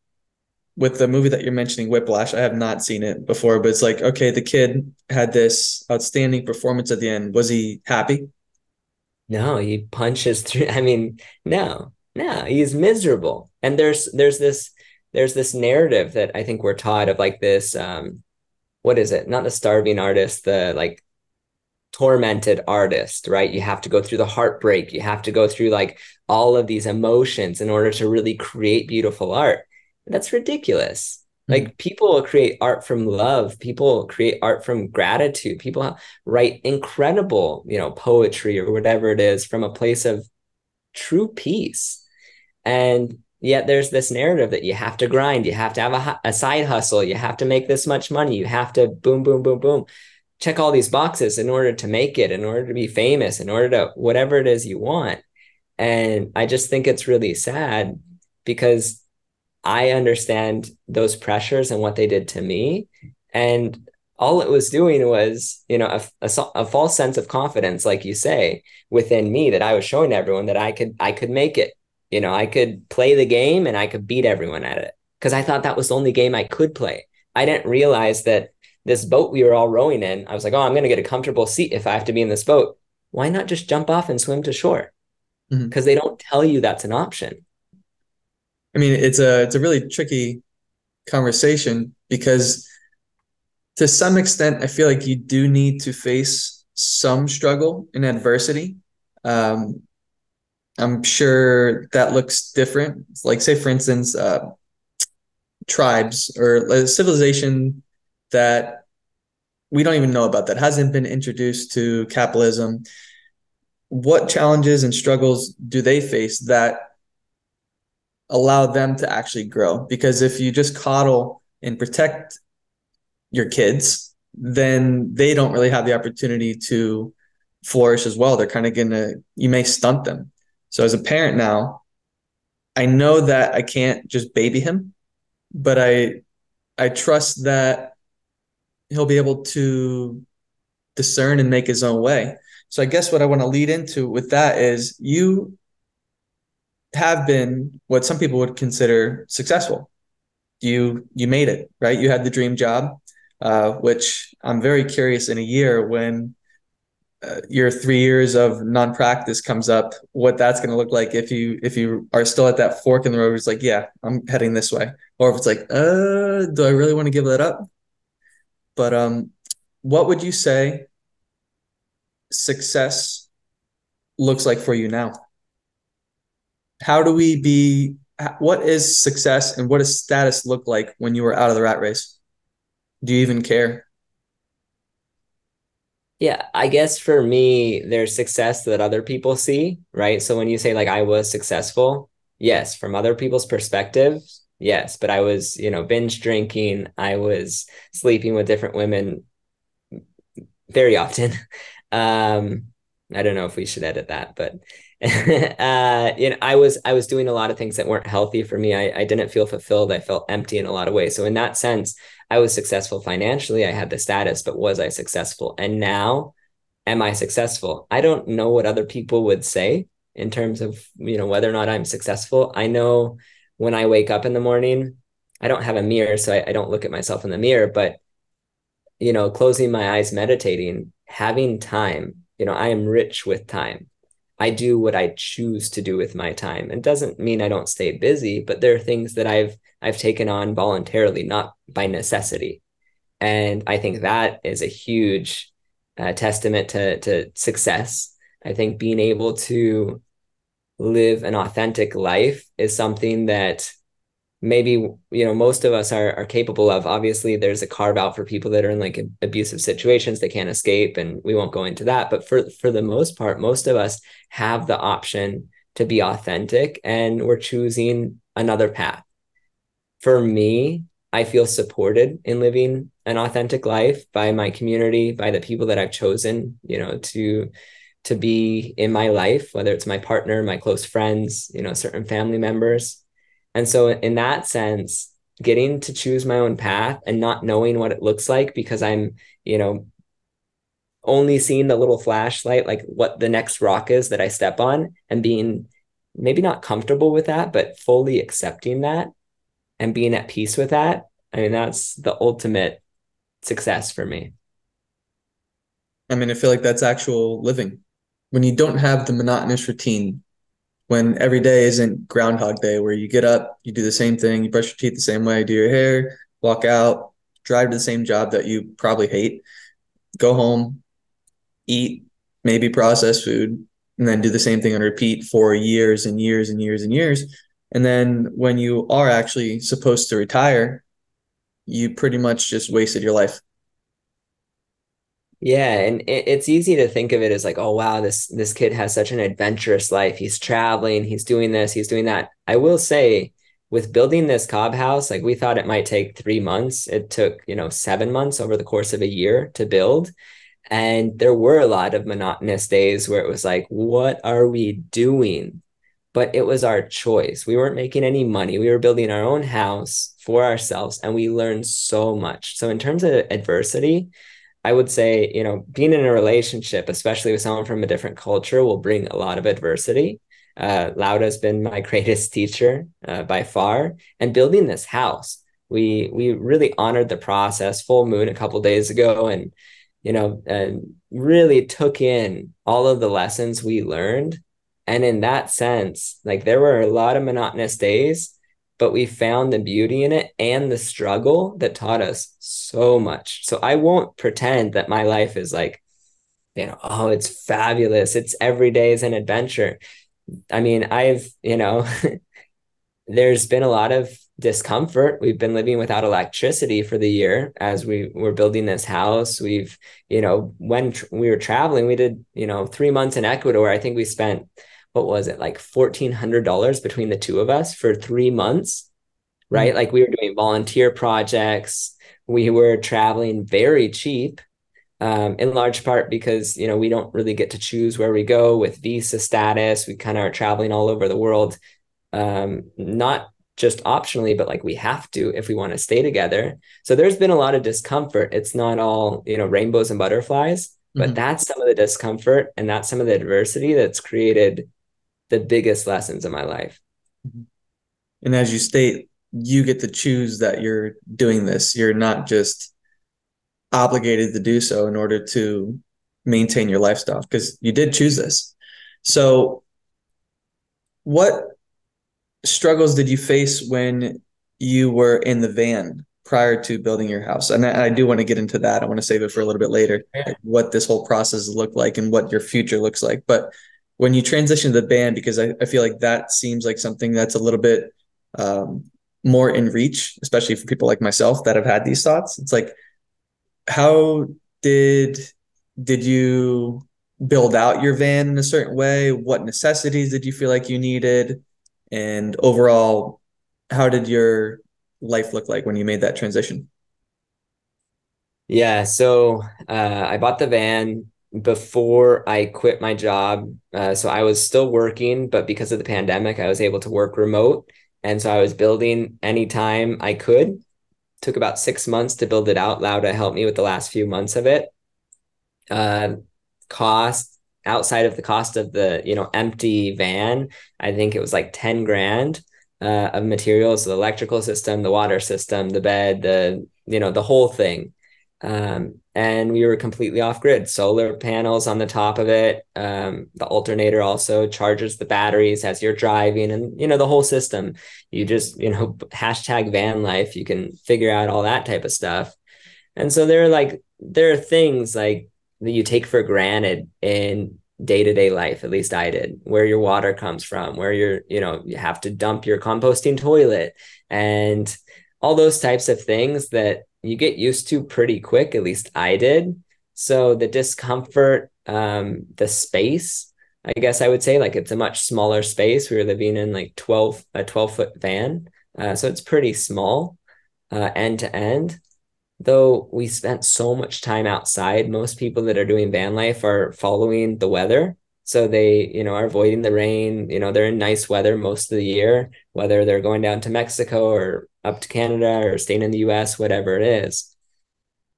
with the movie that you're mentioning, Whiplash, I have not seen it before, but it's like, okay, the kid had this outstanding performance at the end. Was he happy? No, he punches through. I mean, no, no, he's miserable. And there's there's this there's this narrative that I think we're taught of like this um what is it? Not the starving artist, the like tormented artist, right? You have to go through the heartbreak, you have to go through like all of these emotions in order to really create beautiful art that's ridiculous. Hmm. Like people create art from love. People create art from gratitude. People write incredible, you know, poetry or whatever it is from a place of true peace. And yet there's this narrative that you have to grind, you have to have a, a side hustle, you have to make this much money, you have to boom, boom, boom, boom, check all these boxes in order to make it, in order to be famous, in order to whatever it is you want. And I just think it's really sad because I understand those pressures and what they did to me. And all it was doing was, you know, a, a, a, false sense of confidence, like you say, within me that I was showing everyone that I could, I could make it. You know, I could play the game and I could beat everyone at it because I thought that was the only game I could play. I didn't realize that this boat we were all rowing in, I was like, oh, I'm going to get a comfortable seat if I have to be in this boat. Why not just jump off and swim to shore? Because mm-hmm. they don't tell you that's an option. I mean, it's a it's a really tricky conversation because to some extent, I feel like you do need to face some struggle and adversity. Um, I'm sure that looks different. Like, say, for instance, uh, tribes or a civilization that we don't even know about that hasn't been introduced to capitalism. What challenges and struggles do they face that allow them to actually grow. Because if you just coddle and protect your kids, then they don't really have the opportunity to flourish as well. They're kind of going to, you may stunt them. So as a parent now, I know that I can't just baby him, but I, I trust that he'll be able to discern and make his own way. So I guess what I want to lead into with that is you have been what some people would consider successful. You you made it, right? You had the dream job, uh, which I'm very curious in a year when uh, your three years of non-practice comes up, what that's going to look like if you if you are still at that fork in the road. It's like, yeah, I'm heading this way, or if it's like, uh, do I really want to give that up? But um, what would you say success looks like for you now? How do we be? What is success, and what does status look like when you were out of the rat race? Do you even care? Yeah, I guess for me, there's success that other people see, right? So when you say like I was successful, yes, from other people's perspective, yes, but I was, you know, binge drinking, I was sleeping with different women very often. Um, I don't know if we should edit that, but uh, you know, I was I was doing a lot of things that weren't healthy for me. I, I didn't feel fulfilled. I felt empty in a lot of ways. So in that sense, I was successful financially. I had the status, but was I successful? And now, am I successful? I don't know what other people would say in terms of, you know, whether or not I'm successful. I know when I wake up in the morning, I don't have a mirror, so I, I don't look at myself in the mirror, but you know, closing my eyes, meditating, having time, you know, I am rich with time. I do what I choose to do with my time. It doesn't mean I don't stay busy, but there are things that I've I've taken on voluntarily, not by necessity. And I think that is a huge uh, testament to to success. I think being able to live an authentic life is something that maybe you know most of us are are capable of. Obviously there's a carve out for people that are in like abusive situations. They can't escape and we won't go into that. But for for the most part most of us have the option to be authentic and we're choosing another path. For me i feel supported in living an authentic life by my community by the people that i've chosen you know to to be in my life whether it's my partner my close friends you know certain family members and so, in that sense, getting to choose my own path and not knowing what it looks like because I'm, you know, only seeing the little flashlight, like what the next rock is that I step on, and being maybe not comfortable with that, but fully accepting that and being at peace with that. I mean, that's the ultimate success for me. I mean, I feel like that's actual living. When you don't have the monotonous routine when every day isn't Groundhog Day, where you get up, you do the same thing, you brush your teeth the same way, do your hair, walk out, drive to the same job that you probably hate, go home, eat maybe processed food, and then do the same thing on repeat for years and years and years and years. And then when you are actually supposed to retire, you pretty much just wasted your life. Yeah, and it's easy to think of it as like, oh wow, this this kid has such an adventurous life. He's traveling, he's doing this, he's doing that. I will say, with building this cob house, like we thought it might take three months. It took, you know, seven months over the course of a year to build. And there were a lot of monotonous days where it was like, what are we doing? But it was our choice. We weren't making any money. We were building our own house for ourselves, and we learned so much. So, in terms of adversity, I would say, you know, being in a relationship, especially with someone from a different culture, will bring a lot of adversity. Uh, Laura has been my greatest teacher uh, by far, and building this house, we we really honored the process. Full moon a couple days ago, and you know, and really took in all of the lessons we learned. And in that sense, like there were a lot of monotonous days, but we found the beauty in it and the struggle that taught us so much. So I won't pretend that my life is like, you know, oh, it's fabulous. It's every day is an adventure. I mean, I've, you know, there's been a lot of discomfort. We've been living without electricity for the year as we were building this house. We've, you know, when tr- we were traveling, we did, you know, three months in Ecuador. I think we spent what was it like $1400 between the two of us for three months right? Mm-hmm. like we were doing volunteer projects. We were traveling very cheap um, in large part because you know we don't really get to choose where we go with visa status. We kind of are traveling all over the world um, not just optionally but like we have to if we want to stay together. So there's been a lot of discomfort. It's not all you know rainbows and butterflies but mm-hmm. that's some of the discomfort and that's some of the adversity that's created the biggest lessons in my life. Mm-hmm. And as you state, you get to choose that you're doing this. You're not just obligated to do so in order to maintain your lifestyle because you did choose this. So, what struggles did you face when you were in the van prior to building your house? And I, I do want to get into that. I want to save it for a little bit later, like what this whole process looked like and what your future looks like. But when you transition to the band, because I, I feel like that seems like something that's a little bit um, more in reach, especially for people like myself that have had these thoughts. It's like, how did did you build out your van in a certain way? What necessities did you feel like you needed? And overall, how did your life look like when you made that transition? Yeah, so uh, I bought the van before I quit my job. Uh, so I was still working, but because of the pandemic, I was able to work remote. And so I was building anytime I could. Took about six months to build it out. Laura helped me with the last few months of it. Uh, cost outside of the cost of the you know empty van, I think it was like ten grand uh, of materials, the electrical system, the water system, the bed, the you know the whole thing. Um, and we were completely off grid. Solar panels on the top of it. Um, the alternator also charges the batteries as you're driving, and you know the whole system. You just you know hashtag van life. You can figure out all that type of stuff. And so there are like there are things like that you take for granted in day-to-day life at least i did where your water comes from where you're you know you have to dump your composting toilet and all those types of things that you get used to pretty quick at least i did. So the discomfort um the space i guess i would say like it's a much smaller space. We were living in like 12 a 12 foot van uh, so it's pretty small uh, end to end though we spent so much time outside, most people that are doing van life are following the weather. So they, you know, are avoiding the rain. You know, they're in nice weather most of the year, whether they're going down to Mexico or up to Canada or staying in the US, whatever it is.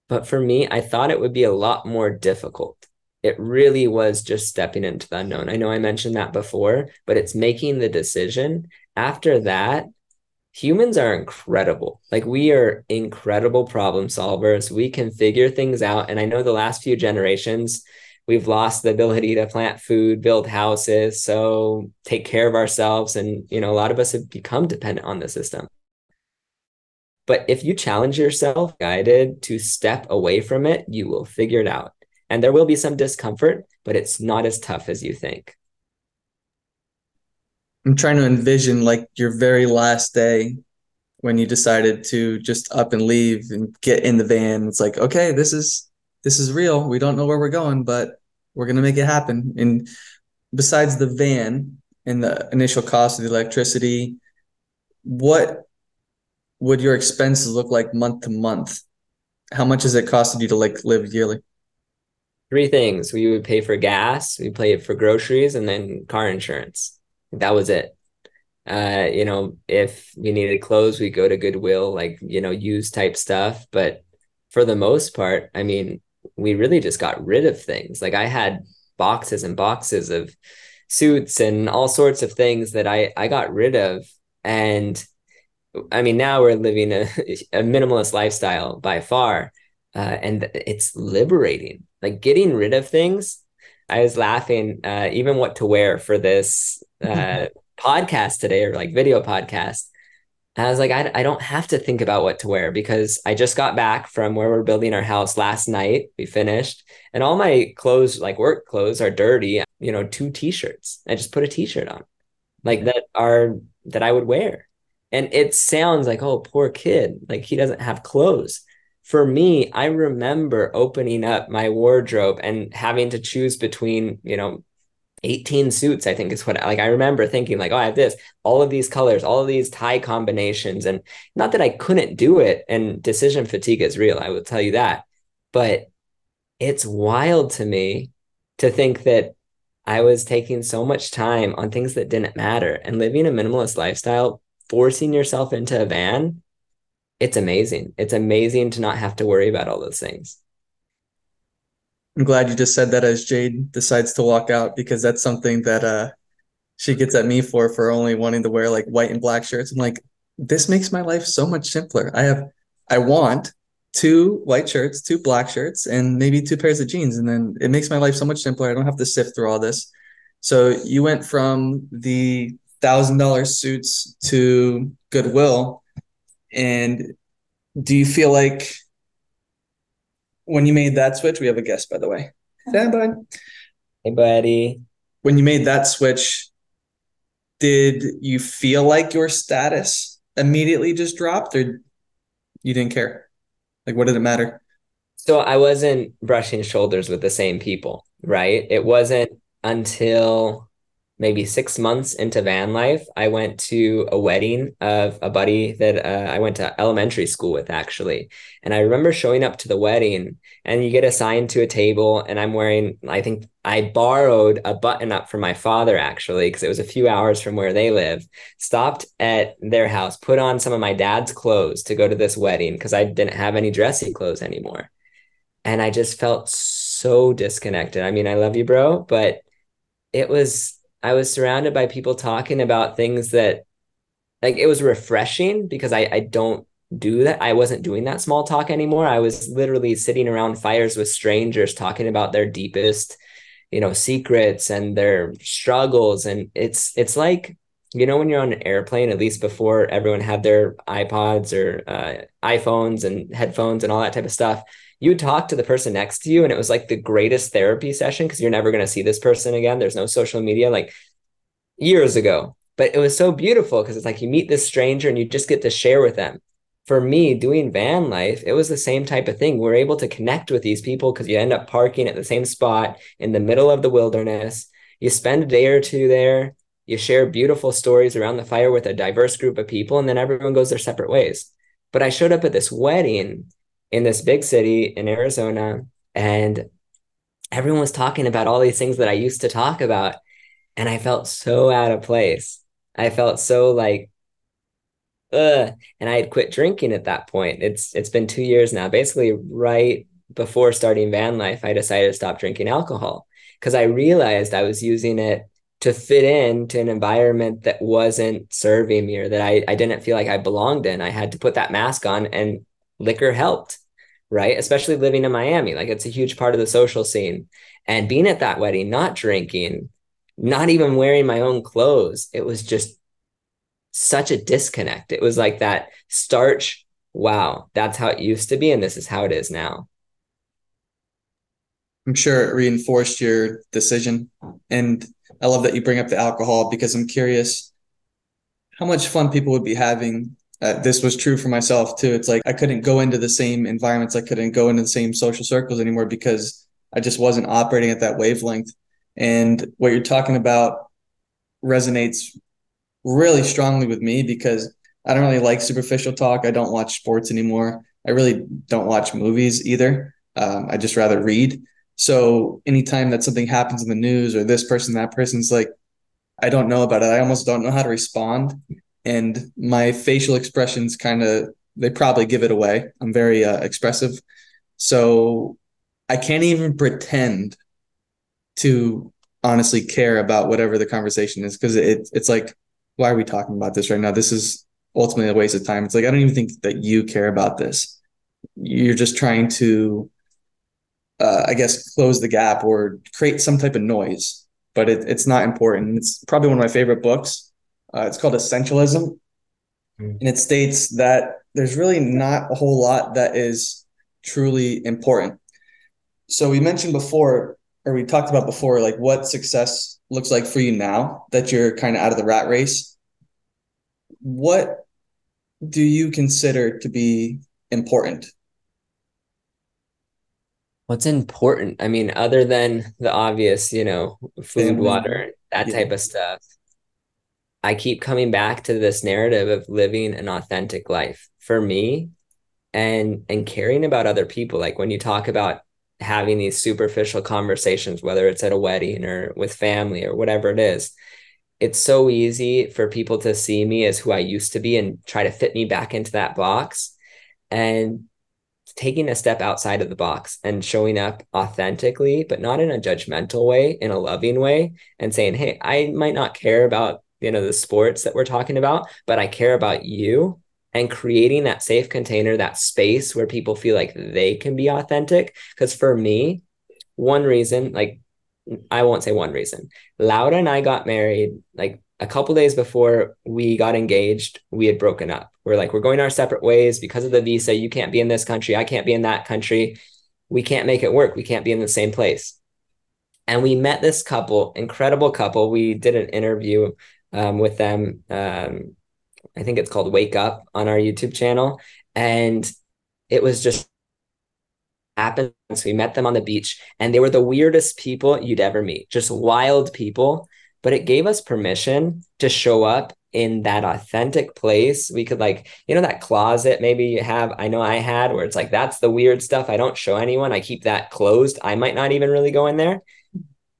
But for me, I thought it would be a lot more difficult. It really was just stepping into the unknown. I know I mentioned that before, but it's making the decision. After that, humans are incredible. Like we are incredible problem solvers. We can figure things out. And I know the last few generations, we've lost the ability to plant food, build houses, so take care of ourselves. And, you know, a lot of us have become dependent on the system. But if you challenge yourself, guided to step away from it, you will figure it out. And there will be some discomfort, but it's not as tough as you think. I'm trying to envision like your very last day when you decided to just up and leave and get in the van. It's like, okay, this is this is real. We don't know where we're going, but we're gonna make it happen. And besides the van and the initial cost of the electricity, what would your expenses look like month to month? How much has it costed you to like live yearly? Three things. We would pay for gas, we pay it for groceries, and then car insurance that was it. Uh, you know, if we needed clothes, we go to Goodwill, like, you know, use type stuff. But for the most part, I mean, we really just got rid of things. Like I had boxes and boxes of suits and all sorts of things that I I got rid of. And I mean, now we're living a, a minimalist lifestyle by far. Uh, and it's liberating. Like getting rid of things I was laughing, uh, even what to wear for this uh, podcast today or like video podcast. And I was like, I, I don't have to think about what to wear because I just got back from where we're building our house last night. We finished, and all my clothes, like work clothes, are dirty. You know, two t-shirts. I just put a t-shirt on, like that are that I would wear. And it sounds like, oh, poor kid, like he doesn't have clothes for me, I remember opening up my wardrobe and having to choose between, you know, 18 suits, I think is what like I remember thinking, like, oh, I have this, all of these colors, all of these tie combinations. And not that I couldn't do it, and decision fatigue is real, I will tell you that. But it's wild to me to think that I was taking so much time on things that didn't matter and living a minimalist lifestyle, forcing yourself into a van it's amazing. It's amazing to not have to worry about all those things. I'm glad you just said that as Jade decides to walk out because that's something that uh she gets at me for for only wanting to wear like white and black shirts. I'm like, this makes my life so much simpler. I have I want two white shirts, two black shirts, and maybe two pairs of jeans. And then it makes my life so much simpler. I don't have to sift through all this. So you went from the thousand dollar suits to Goodwill. And do you feel like when you made that switch, we have a guest, by the way. Stand by. Hey, buddy. When you made that switch, did you feel like your status immediately just dropped or you didn't care? Like, what did it matter? So I wasn't brushing shoulders with the same people, right? It wasn't until maybe six months into van life, I went to a wedding of a buddy that uh, I went to elementary school with, actually. And I remember showing up to the wedding, and you get assigned to a table, and I'm wearing, I think I borrowed a button up from my father, actually, because it was a few hours from where they live. Stopped at their house, put on some of my dad's clothes to go to this wedding because I didn't have any dressy clothes anymore. And I just felt so disconnected. I mean, I love you, bro, but it was I was surrounded by people talking about things that like it was refreshing because I I don't do that. I wasn't doing that small talk anymore. I was literally sitting around fires with strangers talking about their deepest, you know, secrets and their struggles and it's it's like you know when you're on an airplane at least before everyone had their iPods or uh, iPhones and headphones and all that type of stuff you would talk to the person next to you and it was like the greatest therapy session because you're never going to see this person again. There's no social media like years ago. But it was so beautiful because it's like you meet this stranger and you just get to share with them. For me doing van life it was the same type of thing. We're able to connect with these people because you end up parking at the same spot in the middle of the wilderness. You spend a day or two there. You share beautiful stories around the fire with a diverse group of people and then everyone goes their separate ways. But i showed up at this wedding in this big city in Arizona and everyone was talking about all these things that I used to talk about and I felt so out of place. I felt so like uh and I had quit drinking at that point. It's it's been 2 years now. Basically right before starting van life, I decided to stop drinking alcohol because I realized I was using it to fit into an environment that wasn't serving me or that I, I didn't feel like I belonged in. I had to put that mask on and liquor helped, right? Especially living in Miami. Like it's a huge part of the social scene. And being at that wedding, not drinking, not even wearing my own clothes, it was just such a disconnect. It was like that starch, wow, that's how it used to be. And this is how it is now. I'm sure it reinforced your decision. And I love that you bring up the alcohol because I'm curious how much fun people would be having uh, this was true for myself too. It's like I couldn't go into the same environments, I couldn't go into the same social circles anymore because I just wasn't operating at that wavelength. And what you're talking about resonates really strongly with me because I don't really like superficial talk. I don't watch sports anymore. I really don't watch movies either. Um, I just rather read. So anytime that something happens in the news or this person, that person's like, I don't know about it. I almost don't know how to respond and my facial expressions kind of they probably give it away. I'm very uh, expressive, so I can't even pretend to honestly care about whatever the conversation is because it, it's like, why are we talking about this right now? This is ultimately a waste of time. It's like I don't even think that you care about this. You're just trying to, uh, I guess, close the gap or create some type of noise, but it, it's not important. It's probably one of my favorite books uh, it's called Essentialism. Mm. And it states that there's really not a whole lot that is truly important. So we mentioned before, or we talked about before, like what success looks like for you now that you're kind of out of the rat race. What do you consider to be important? What's important? I mean, other than the obvious, you know, food, water, that yeah. type of stuff. I keep coming back to this narrative of living an authentic life for me and and caring about other people. Like when you talk about having these superficial conversations whether it's at a wedding or with family or whatever it is it's so easy for people to see me as who I used to be and try to fit me back into that box and taking a step outside of the box and showing up authentically, but not in a judgmental way, in a loving way, and saying, Hey, I might not care about, you know, the sports that we're talking about, but I care about you and creating that safe container, that space where people feel like they can be authentic. Because for me, one reason, like, I won't say one reason, Laura and I got married like a couple days before we got engaged, we had broken up. We're like, we're going our separate ways because of the visa. You can't be in this country. I can't be in that country. We can't make it work. We can't be in the same place. And we met this couple, incredible couple. We did an interview um, with them. Um, I think it's called Wake Up on our YouTube channel. And it was just happened. So we met them on the beach and they were the weirdest people you'd ever meet, just wild people but it gave us permission to show up in that authentic place. We could like, you know, that closet maybe you have, I know I had where it's like, that's the weird stuff. I don't show anyone. I keep that closed. I might not even really go in there.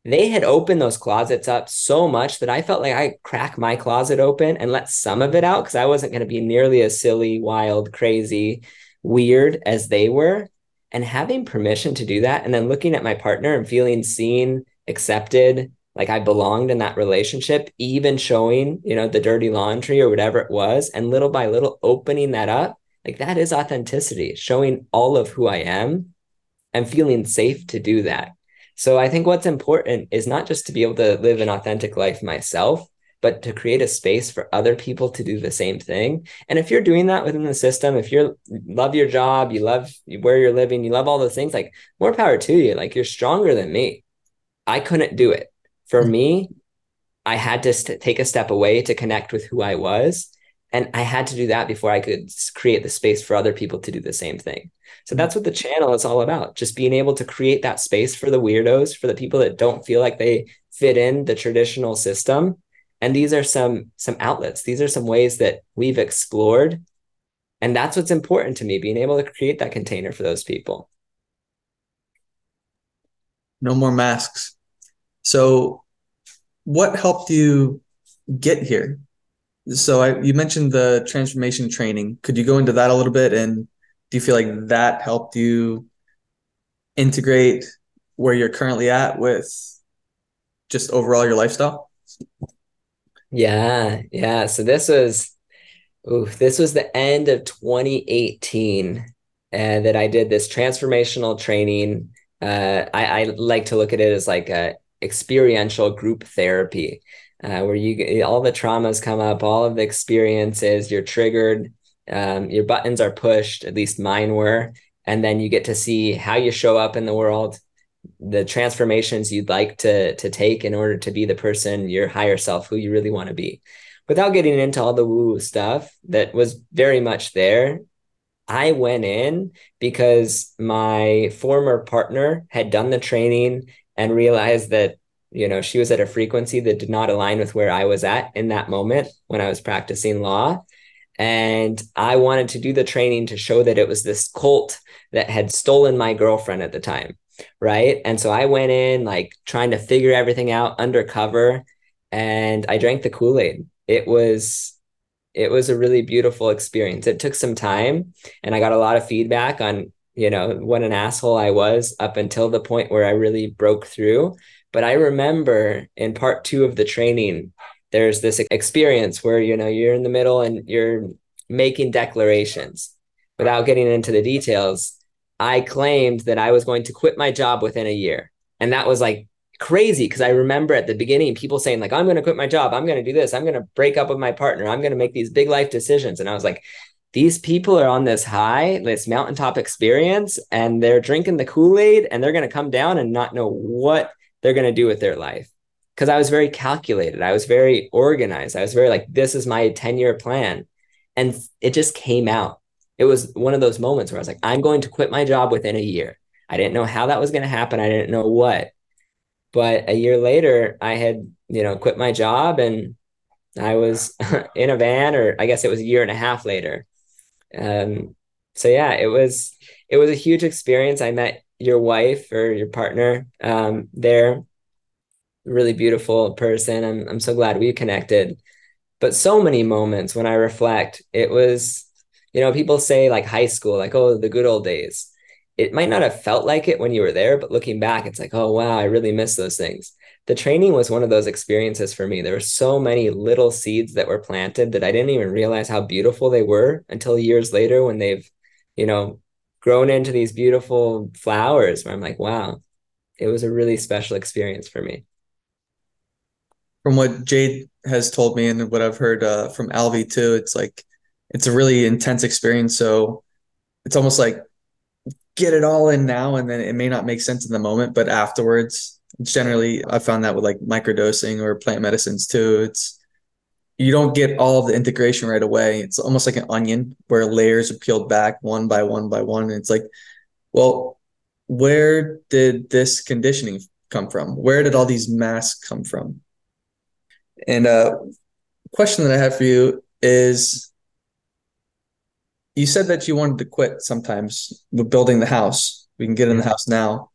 They had opened those closets up so much that I felt like I crack my closet open and let some of it out because I wasn't going to be nearly as silly, wild, crazy, weird as they were. And having permission to do that and then looking at my partner and feeling seen, accepted, like I belonged in that relationship, even showing, you know, the dirty laundry or whatever it was, and little by little opening that up, like that is authenticity, showing all of who I am and feeling safe to do that. So I think what's important is not just to be able to live an authentic life myself, but to create a space for other people to do the same thing. And if you're doing that within the system, if you love your job, you love where you're living, you love all those things, like more power to you. Like you're stronger than me. I couldn't do it for me, I had to st- take a step away to connect with who I was. And I had to do that before I could create the space for other people to do the same thing. So that's what the channel is all about. Just being able to create that space for the weirdos, for the people that don't feel like they fit in the traditional system. And these are some some outlets. These are some ways that we've explored. And that's what's important to me, being able to create that container for those people. No more masks. So, what helped you get here? So, I, you mentioned the transformation training. Could you go into that a little bit? And do you feel like that helped you integrate where you're currently at with just overall your lifestyle? Yeah, yeah. So this was, ooh, this was the end of 2018, and that I did this transformational training. Uh, I, I like to look at it as like a experiential group therapy uh, where you all the traumas come up, all of the experiences, you're triggered, um, your buttons are pushed, at least mine were, and then you get to see how you show up in the world, the transformations you'd like to to take in order to be the person, your higher self, who you really want to be. Without getting into all the woo stuff that was very much there, I went in because my former partner had done the training and realized that you know she was at a frequency that did not align with where I was at in that moment when I was practicing law and I wanted to do the training to show that it was this cult that had stolen my girlfriend at the time right? And so I went in like trying to figure everything out undercover and I drank the Kool-Aid. It was it was a really beautiful experience. It took some time and I got a lot of feedback on you know, what an asshole I was up until the point where I really broke through. But I remember in part two of the training, there's this experience where, you know, you're in the middle and you're making declarations without getting into the details. I claimed that I was going to quit my job within a year. And that was like crazy because I remember at the beginning people saying, like, I'm going to quit my job. I'm going to do this. I'm going to break up with my partner. I'm going to make these big life decisions. And I was like, these people are on this high, this mountaintop experience, and they're drinking the Kool Aid and they're going to come down and not know what they're going to do with their life. Because I was very calculated, I was very organized, I was very like, this is my 10 year plan. And it just came out. It was one of those moments where I was like, I'm going to quit my job within a year. I didn't know how that was going to happen. I didn't know what. But a year later, I had, you know, quit my job and I was in a van, or I guess it was a year and a half later um, so yeah, it was it was a huge experience. I met your wife or your partner um, there, really beautiful person. I'm I'm so glad we connected. But so many moments when I reflect, it was you know, people say like high school, like, oh, the good old days. It might not have felt like it when you were there, but looking back, it's like, oh, wow, I really miss those things. The training was one of those experiences for me. There were so many little seeds that were planted that I didn't even realize how beautiful they were until years later when they've, you know, grown into these beautiful flowers where I'm like, wow, it was a really special experience for me. From what Jade has told me and what I've heard uh, from Alvi too, it's like it's a really intense experience. So it's almost like get it all in now, and then it may not make sense in the moment, but afterwards, it's generally I found that with like microdosing or plant medicines too. It's you don't get all the integration right away. It's almost like an onion where layers are peeled back one by one by one. And it's like, well, where did this conditioning come from? Where did all these masks come from? And a uh, question that I have for you is you said that you wanted to quit sometimes with building the house. We can get in the house now.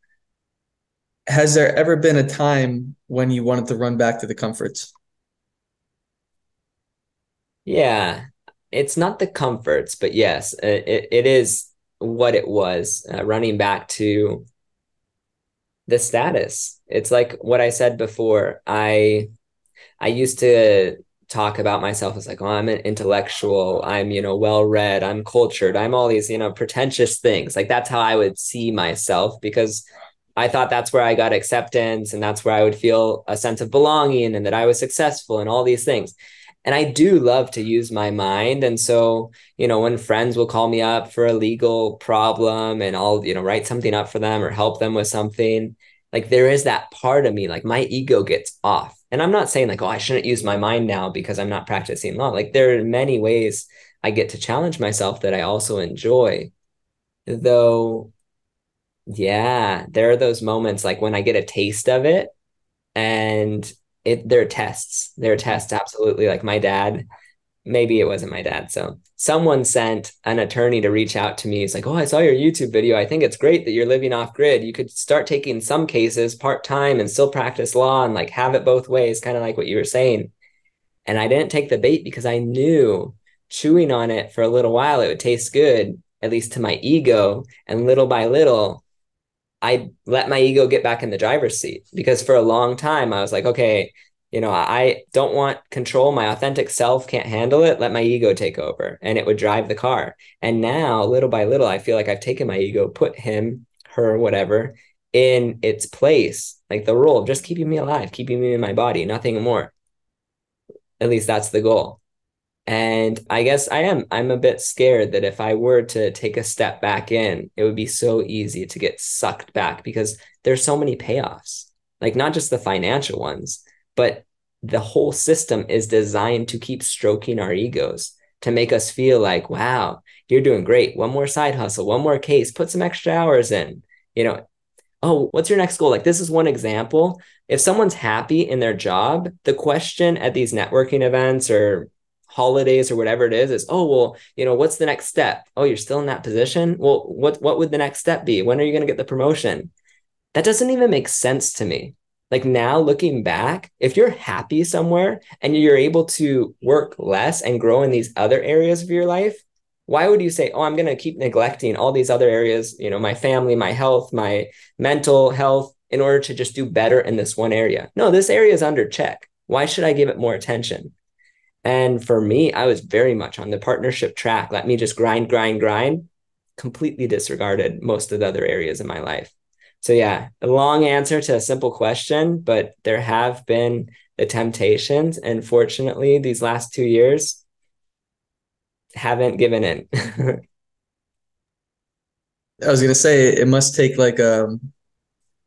Has there ever been a time when you wanted to run back to the comforts? Yeah, it's not the comforts, but yes, it, it is what it was uh, running back to the status it's like what i said before i i used to talk about myself as like oh i'm an intellectual i'm you know well read i'm cultured i'm all these you know pretentious things like that's how i would see myself because i thought that's where i got acceptance and that's where i would feel a sense of belonging and that i was successful and all these things and I do love to use my mind. And so, you know, when friends will call me up for a legal problem and I'll, you know, write something up for them or help them with something, like there is that part of me, like my ego gets off. And I'm not saying like, oh, I shouldn't use my mind now because I'm not practicing law. Like there are many ways I get to challenge myself that I also enjoy. Though, yeah, there are those moments like when I get a taste of it and it there are tests. There are tests, absolutely. Like my dad, maybe it wasn't my dad. So someone sent an attorney to reach out to me. He's like, Oh, I saw your YouTube video. I think it's great that you're living off grid. You could start taking some cases part time and still practice law and like have it both ways, kind of like what you were saying. And I didn't take the bait because I knew chewing on it for a little while, it would taste good, at least to my ego. And little by little, I let my ego get back in the driver's seat because for a long time I was like, okay, you know, I don't want control. My authentic self can't handle it. Let my ego take over and it would drive the car. And now, little by little, I feel like I've taken my ego, put him, her, whatever, in its place, like the role of just keeping me alive, keeping me in my body, nothing more. At least that's the goal. And I guess I am. I'm a bit scared that if I were to take a step back in, it would be so easy to get sucked back because there's so many payoffs, like not just the financial ones, but the whole system is designed to keep stroking our egos to make us feel like, wow, you're doing great. One more side hustle, one more case, put some extra hours in. You know, oh, what's your next goal? Like, this is one example. If someone's happy in their job, the question at these networking events or holidays or whatever it is is oh well you know what's the next step oh you're still in that position well what what would the next step be when are you going to get the promotion that doesn't even make sense to me like now looking back if you're happy somewhere and you're able to work less and grow in these other areas of your life why would you say oh i'm going to keep neglecting all these other areas you know my family my health my mental health in order to just do better in this one area no this area is under check why should i give it more attention and for me, I was very much on the partnership track. Let me just grind, grind, grind, completely disregarded most of the other areas in my life. So, yeah, a long answer to a simple question, but there have been the temptations. And fortunately, these last two years haven't given in. I was to say it must take like, um,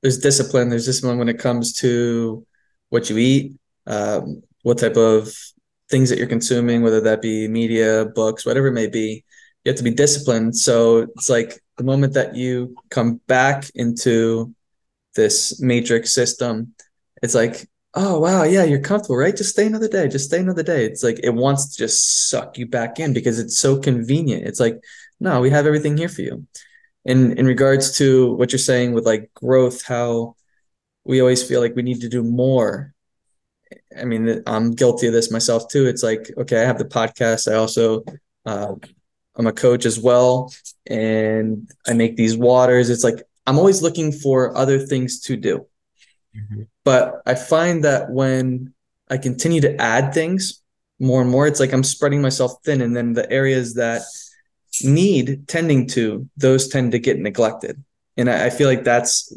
there's discipline. There's discipline when it comes to what you eat, um, what type of things that you're consuming, whether that be media, books, whatever it may be, you have to be disciplined. So it's like the moment that you come back into this matrix system, it's like, oh wow, yeah, you're comfortable, right? Just stay another day, just stay another day. It's like it wants to just suck you back in because it's so convenient. It's like, no, we have everything here for you. In in regards to what you're saying with like growth, how we always feel like we need to do more I mean, I'm guilty of this myself too. It's like, okay, I have the podcast. I also uh, I'm a coach as well, and I make these waters. It's like I'm always looking for other things to do. Mm-hmm. But I find that when I continue to add things more and more, it's like I'm spreading myself thin, and then the areas that need tending to, those tend to get neglected. And I, I feel like that's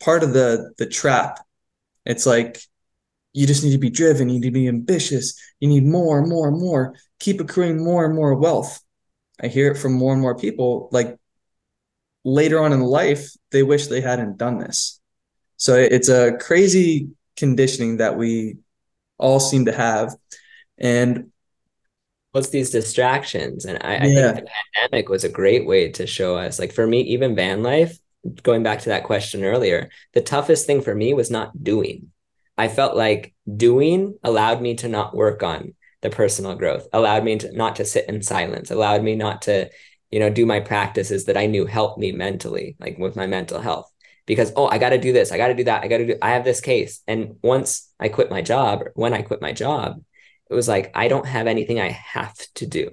part of the the trap. It's like you just need to be driven, you need to be ambitious, you need more and more and more, keep accruing more and more wealth. I hear it from more and more people like later on in life, they wish they hadn't done this. So it's a crazy conditioning that we all seem to have. And what's these distractions? And I, I think the pandemic was a great way to show us. Like for me, even van life, going back to that question earlier, the toughest thing for me was not doing. I felt like doing allowed me to not work on the personal growth, allowed me to not to sit in silence, allowed me not to, you know, do my practices that I knew helped me mentally, like with my mental health. Because oh, I got to do this, I got to do that, I got to do. I have this case, and once I quit my job, when I quit my job, it was like I don't have anything I have to do.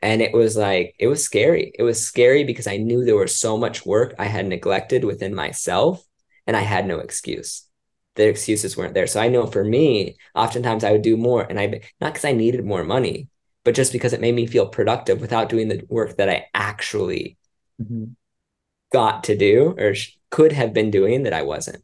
And it was like it was scary. It was scary because i knew there was so much work i had neglected within myself and i had no excuse the excuses weren't there so i know for me oftentimes i would do more and i not because i needed more money but just because it made me feel productive without doing the work that i actually mm-hmm. got to do or could have been doing that i wasn't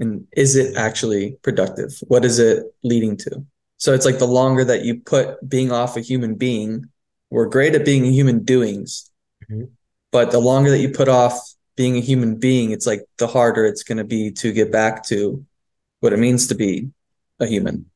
and is it actually productive what is it leading to so it's like the longer that you put being off a human being we're great at being human doings, mm-hmm. but the longer that you put off being a human being, it's like the harder it's going to be to get back to what it means to be a human.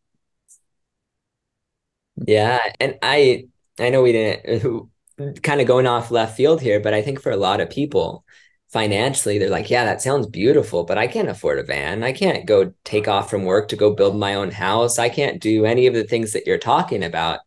Yeah, and I I know we didn't kind of going off left field here, but I think for a lot of people financially they're like, yeah, that sounds beautiful, but I can't afford a van. I can't go take off from work to go build my own house. I can't do any of the things that you're talking about.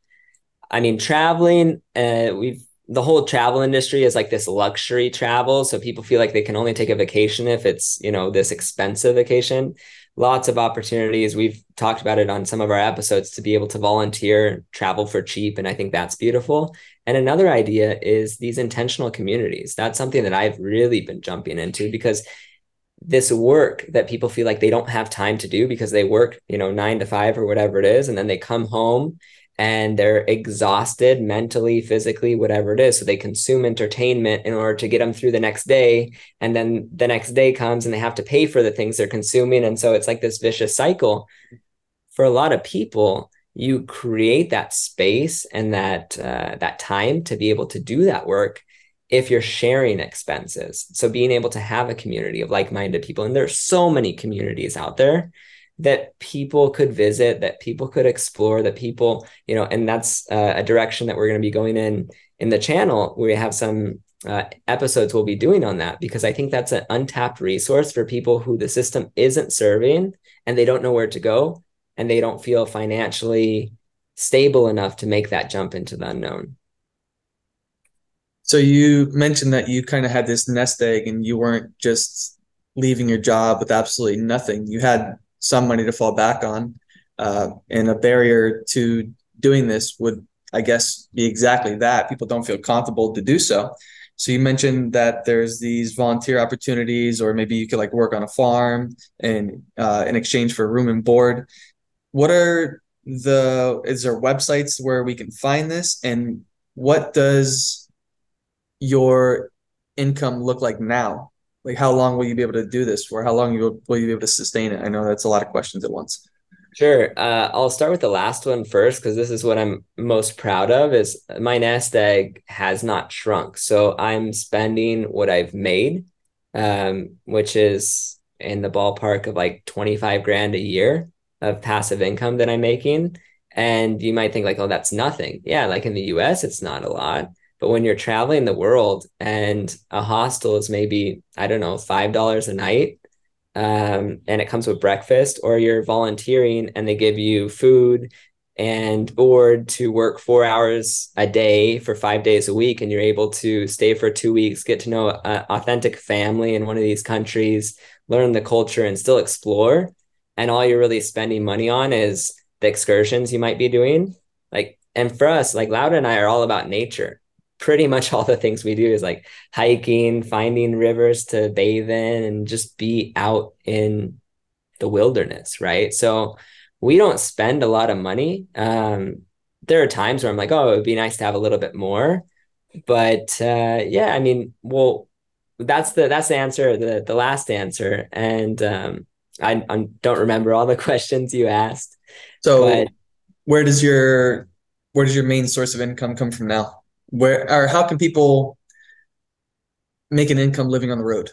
I mean, traveling, uh, we've the whole travel industry is like this luxury travel. So people feel like they can only take a vacation if it's, you know, this expensive vacation. Lots of opportunities. We've talked about it on some of our episodes to be able to volunteer, travel for cheap. And I think that's beautiful. And another idea is these intentional communities. That's something that I've really been jumping into because this work that people feel like they don't have time to do because they work, you know, nine to five or whatever it is. And then they come home and they're exhausted mentally, physically, whatever it is. So they consume entertainment in order to get them through the next day. And then the next day comes and they have to pay for the things they're consuming. And so it's like this vicious cycle. For a lot of people, you create that space and that uh, that time to be able to do that work if you're sharing expenses. So being able to have a community of like-minded people, and there's so many communities out there that people could visit, that people could explore, that people, you know, and that's uh, a direction that we're going to be going in in the channel. We have some uh, episodes we'll be doing on that because I think that's an untapped resource for people who the system isn't serving and they don't know where to go and they don't feel financially stable enough to make that jump into the unknown. So you mentioned that you kind of had this nest egg and you weren't just leaving your job with absolutely nothing. You had some money to fall back on. Uh, and a barrier to doing this would, I guess, be exactly that. People don't feel comfortable to do so. So you mentioned that there's these volunteer opportunities, or maybe you could like work on a farm and uh, in exchange for room and board. What are the is there websites where we can find this, and what does your income look like now? Like how long will you be able to do this for? How long will you be able to sustain it? I know that's a lot of questions at once. Sure. Uh, I'll start with the last one first because this is what I'm most proud of. Is my nest egg has not shrunk, so I'm spending what I've made, um, which is in the ballpark of like 25 grand a year of passive income that I'm making. And you might think like, oh, that's nothing. Yeah, like in the US, it's not a lot. But when you're traveling the world and a hostel is maybe, I don't know, $5 a night, um, and it comes with breakfast, or you're volunteering and they give you food and board to work four hours a day for five days a week, and you're able to stay for two weeks, get to know an authentic family in one of these countries, learn the culture, and still explore. And all you're really spending money on is the excursions you might be doing. Like, and for us, like Laura and I are all about nature pretty much all the things we do is like hiking, finding rivers to bathe in, and just be out in the wilderness, right? So we don't spend a lot of money. Um, there are times where I'm like, oh, it would be nice to have a little bit more. But uh, yeah, I mean, well, that's the that's the answer, the the last answer. And um, I, I don't remember all the questions you asked. So where does your where does your main source of income come from now? Where or how can people make an income living on the road?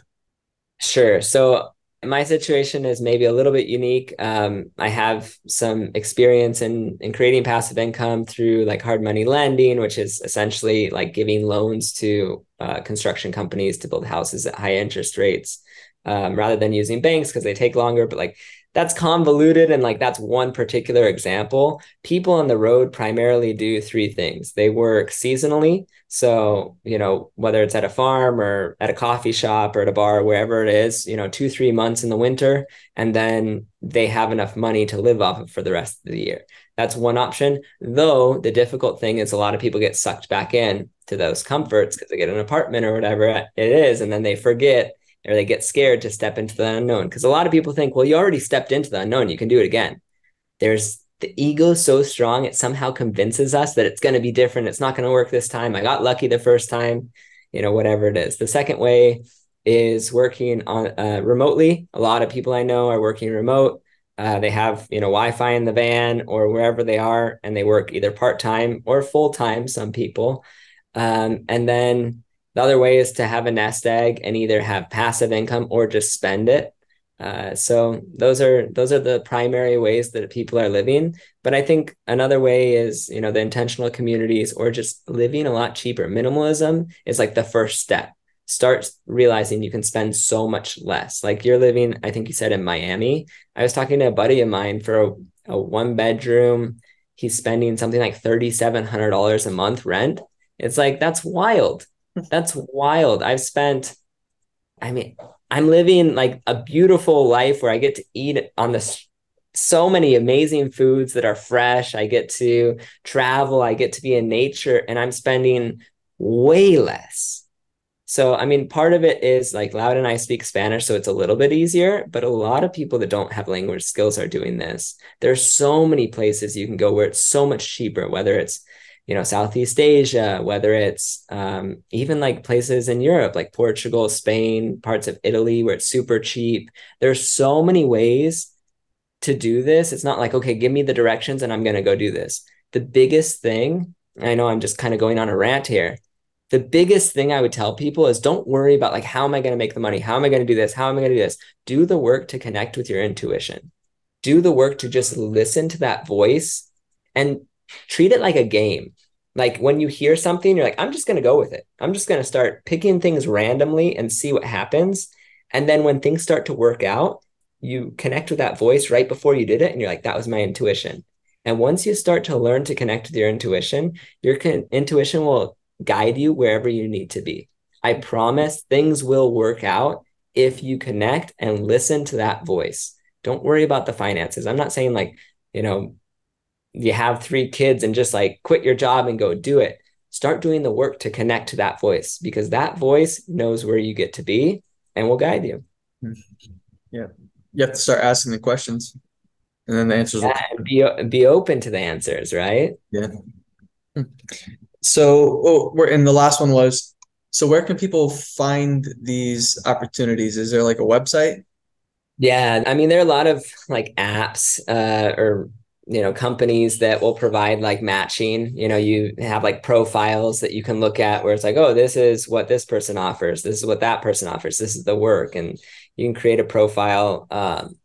Sure. So my situation is maybe a little bit unique. Um, I have some experience in in creating passive income through like hard money lending, which is essentially like giving loans to uh, construction companies to build houses at high interest rates, um, rather than using banks because they take longer. But like that's convoluted and like that's one particular example. People on the road primarily do three things. They work seasonally. So, you know, whether it's at a farm or at a coffee shop or at a bar, wherever it is, you know, two, three months in the winter, and then they have enough money to live off of for the rest of the year. That's one option. Though the difficult thing is a lot of people get sucked back in to those comforts because they get an apartment or whatever it is, and then they forget or they get scared to step into the unknown. Because a lot of people think well you already stepped into the unknown you can do it again. There's the ego so strong it somehow convinces us that it's going to be different it's not going to work this time i got lucky the first time you know whatever it is. The second way is working on uh, remotely. A lot of people i know are working remote. Uh, they have you know wi-fi in the van or wherever they are and they work either part-time or full-time some people. Um, and then the other way is to have a nest egg and either have passive income or just spend it. Uh, so those are those are the primary ways that people are living. But I think another way is you know the intentional communities or just living a lot cheaper. Minimalism is like the first step. Start realizing you can spend so much less. Like you're living, I think you said in Miami. I was talking to a buddy of mine for a, a one bedroom. He's spending something like thirty seven hundred dollars a month rent. It's like that's wild that's wild. I've spent, I mean, I'm living like a beautiful life where I get to eat on the so many amazing foods that are fresh. I get to travel, I get to be in nature, and I'm spending way less. So, I mean, part of it is like Laura and I speak Spanish, so it's a little bit easier, but a lot of people that don't have language skills are doing this. There's so many places you can go where it's so much cheaper, whether it's you know southeast asia whether it's um, even like places in europe like portugal spain parts of italy where it's super cheap. There's so many ways to do this. It's not like okay give me the directions and i'm going to go do this. The biggest thing i know i'm just kind of going on a rant here. The biggest thing i would tell people is don't worry about like how am i going to make the money? How am i going to do this? How am i going to do this? Do the work to connect with your intuition. Do the work to just listen to that voice and treat it like a game. Like when you hear something, you're like, I'm just going to go with it. I'm just going to start picking things randomly and see what happens. And then when things start to work out, you connect with that voice right before you did it. And you're like, that was my intuition. And once you start to learn to connect with your intuition, your con- intuition will guide you wherever you need to be. I promise things will work out if you connect and listen to that voice. Don't worry about the finances. I'm not saying like, you know, you have three kids and just like quit your job and go do it. Start doing the work to connect to that voice because that voice knows where you get to be and will guide you. Yeah. You have to start asking the questions and then the answers yeah, will be be open to the answers, right? Yeah. So, oh, we're and the last one was so where can people find these opportunities? Is there like a website? Yeah, I mean there are a lot of like apps uh, or you know companies that will provide like matching. You know you have like profiles that you can look at where it's like oh this is what this person offers. This is what that person offers. This is the work. And you can create a profile um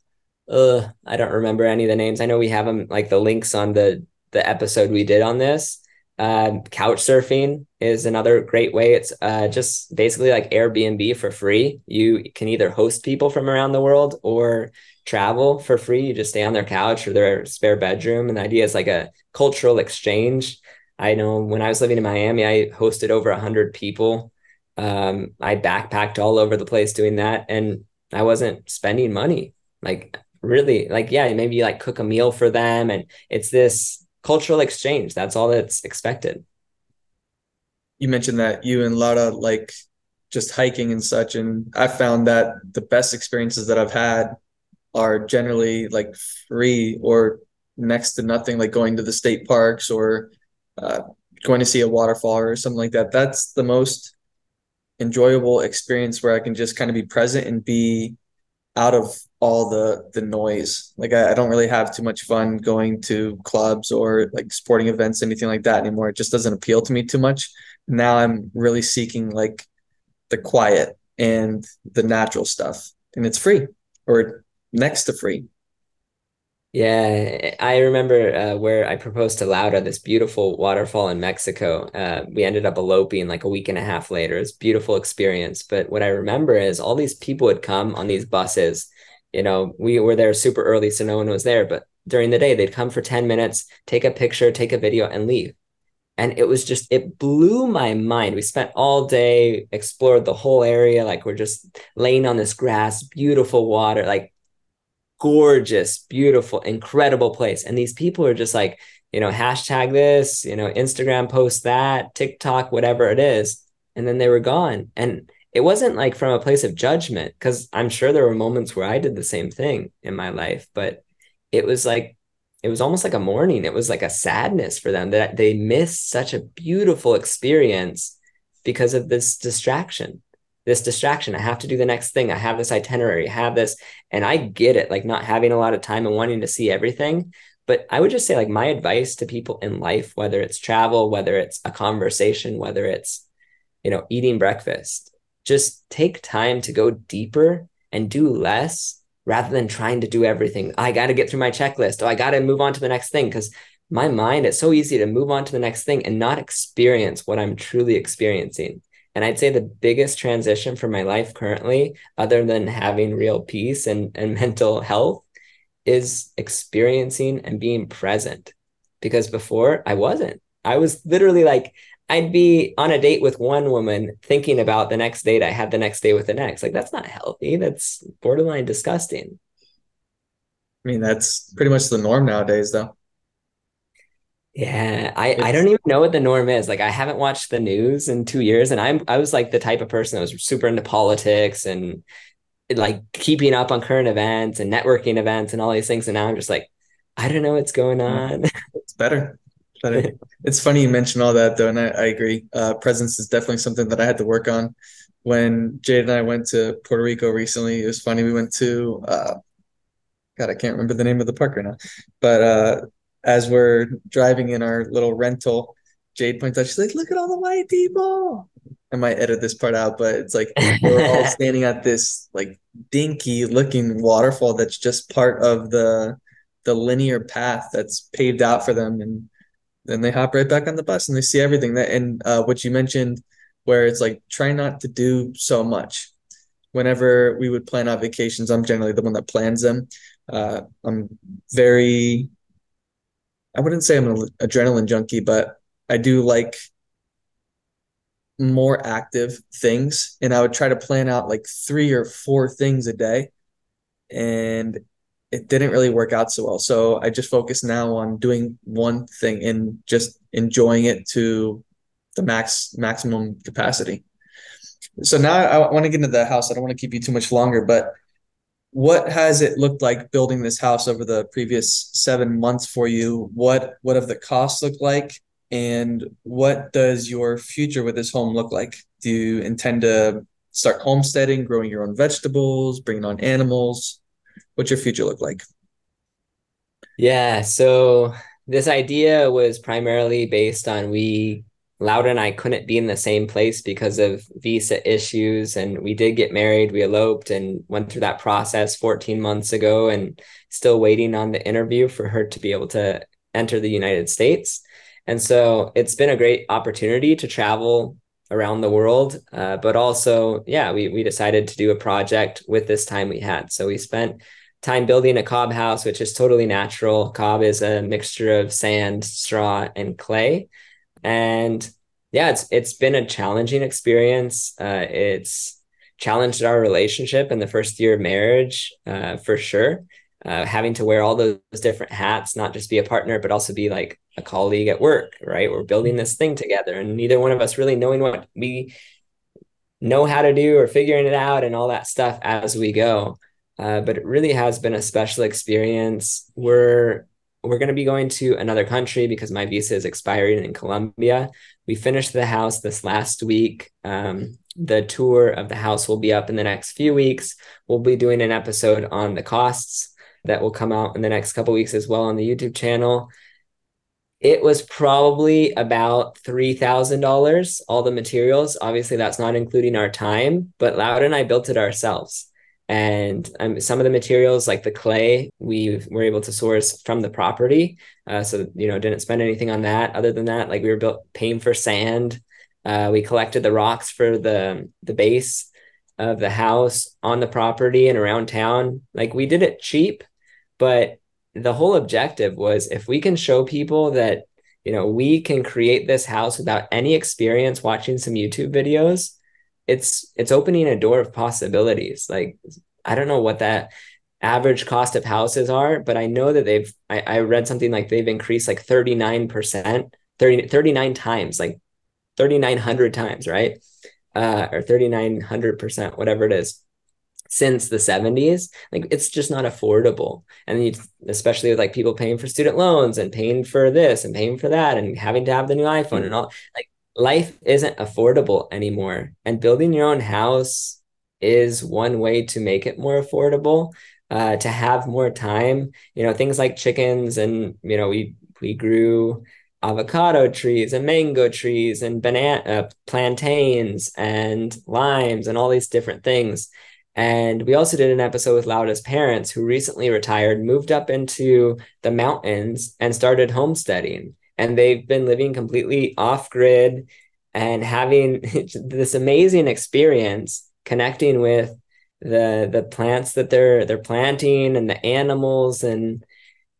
uh i don't remember any of the names. I know we have them like the links on the the episode we did on this. Uh, couch surfing is another great way. It's uh, just basically like Airbnb for free. You can either host people from around the world or travel for free. You just stay on their couch or their spare bedroom. And the idea is like a cultural exchange. I know when I was living in Miami, I hosted over a hundred people. Um, I backpacked all over the place doing that, and I wasn't spending money. Like really, like yeah, maybe like cook a meal for them, and it's this cultural exchange. That's all that's expected. you mentioned that you and Laura like just hiking and such, and I found that the best experiences that I've had are generally like free or next to nothing, like going to the state parks or uh, going to see a waterfall or something like that. That's the most enjoyable experience where I can just kind of be present and be out of all the the noise. Like I, I, don't really have too much fun going to clubs or like sporting events, anything like that anymore. It just doesn't appeal to me too much. Now I'm really seeking like the quiet and the natural stuff, and it's free or next to free. Yeah, I remember uh, where I proposed to Laura, this beautiful waterfall in Mexico. Uh, we ended up eloping like a week and a half later. It's beautiful experience. But what I remember is all these people would come on these buses. You know, we were there super early, so no one was there. But during the day, they'd come for 10 minutes, take a picture, take a video, and leave. And it was just, it blew my mind. We spent all day, explored the whole area. Like we're just laying on this grass, beautiful water. Like gorgeous, beautiful, incredible place. And these people are just like, you know, hashtag this, you know, Instagram post that, TikTok, whatever it is. And then they were gone. And it wasn't like from a place of judgment, because I'm sure there were moments where I did the same thing in my life, but it was like, it was almost like a mourning. It was like a sadness for them that they missed such a beautiful experience because of this distraction this distraction. I have to do the next thing. I have this itinerary, I have this. And I get it, like not having a lot of time and wanting to see everything. But I would just say, like, my advice to people in life, whether it's travel, whether it's a conversation, whether it's, you know, eating breakfast, just take time to go deeper and do less rather than trying to do everything. I got to get through my checklist. Oh, I got to move on to the next thing. Because my mind, it's so easy to move on to the next thing and not experience what I'm truly experiencing. And I'd say the biggest transition for my life currently, other than having real peace and, and mental health, is experiencing and being present. Because before I wasn't. I was literally like, I'd be on a date with one woman thinking about the next date I had the next day with the next. Like, that's not healthy. That's borderline disgusting. I mean, that's pretty much the norm nowadays, though. Yeah, I, I don't even know what the norm is. Like I haven't watched the news in two years, and I'm I was like the type of person that was super into politics and like keeping up on current events and networking events and all these things. And now I'm just like, I don't know what's going on. It's better. It's better. it's funny you mentioned all that though, and I, I agree. Uh, presence is definitely something that I had to work on. When Jade and I went to Puerto Rico recently, it was funny. We went to uh, God, I can't remember the name of the park right now, but uh, as we're driving in our little rental, Jade points out, she's like, look at all the white people. I might edit this part out, but it's like we're all standing at this like dinky looking waterfall that's just part of the the linear path that's paved out for them. And then they hop right back on the bus and they see everything that and uh, what you mentioned where it's like try not to do so much. Whenever we would plan out vacations, I'm generally the one that plans them. Uh, I'm very I wouldn't say I'm an adrenaline junkie, but I do like more active things. And I would try to plan out like three or four things a day. And it didn't really work out so well. So I just focus now on doing one thing and just enjoying it to the max maximum capacity. So now I want to get into the house. I don't want to keep you too much longer, but what has it looked like building this house over the previous seven months for you? What what have the costs looked like? And what does your future with this home look like? Do you intend to start homesteading, growing your own vegetables, bringing on animals? What's your future look like? Yeah, so this idea was primarily based on we Laura and I couldn't be in the same place because of visa issues. And we did get married. We eloped and went through that process 14 months ago and still waiting on the interview for her to be able to enter the United States. And so it's been a great opportunity to travel around the world. Uh, but also, yeah, we, we decided to do a project with this time we had. So we spent time building a cob house, which is totally natural. Cob is a mixture of sand, straw, and clay and yeah it's it's been a challenging experience uh, it's challenged our relationship in the first year of marriage uh, for sure uh, having to wear all those different hats not just be a partner but also be like a colleague at work, right? We're building this thing together, and neither one of us really knowing what we know how to do or figuring it out and all that stuff as we go. Uh, but it really has been a special experience. We're we're going to be going to another country because my visa is expiring in Colombia. We finished the house this last week. Um, the tour of the house will be up in the next few weeks. We'll be doing an episode on the costs that will come out in the next couple weeks as well on the YouTube channel. It was probably about $3,000, all the materials. Obviously, that's not including our time, but Laura and I built it ourselves. And um, some of the materials, like the clay, we were able to source from the property. Uh, so, you know, didn't spend anything on that. Other than that, like we were built paying for sand. Uh, we collected the rocks for the the base of the house on the property and around town. Like we did it cheap, but the whole objective was if we can show people that you know we can create this house without any experience watching some youtube videos it's it's opening a door of possibilities. Like i don't know what that average cost of houses are but i know that they've i, I read something like they've increased like 39% 30, 39 times like 3900 times right? Uh, or 3900% whatever it is since the 70s like it's just not affordable. And you, especially with like people paying for student loans and paying for this and paying for that and having to have the new iphone and all like life isn't affordable anymore and building your own house is one way to make it more affordable uh, to have more time you know things like chickens and you know we we grew avocado trees and mango trees and banana uh, plantains and limes and all these different things and we also did an episode with Laura's parents who recently retired, moved up into the mountains and started homesteading. And they've been living completely off grid and having this amazing experience connecting with the the plants that they're they're planting and the animals and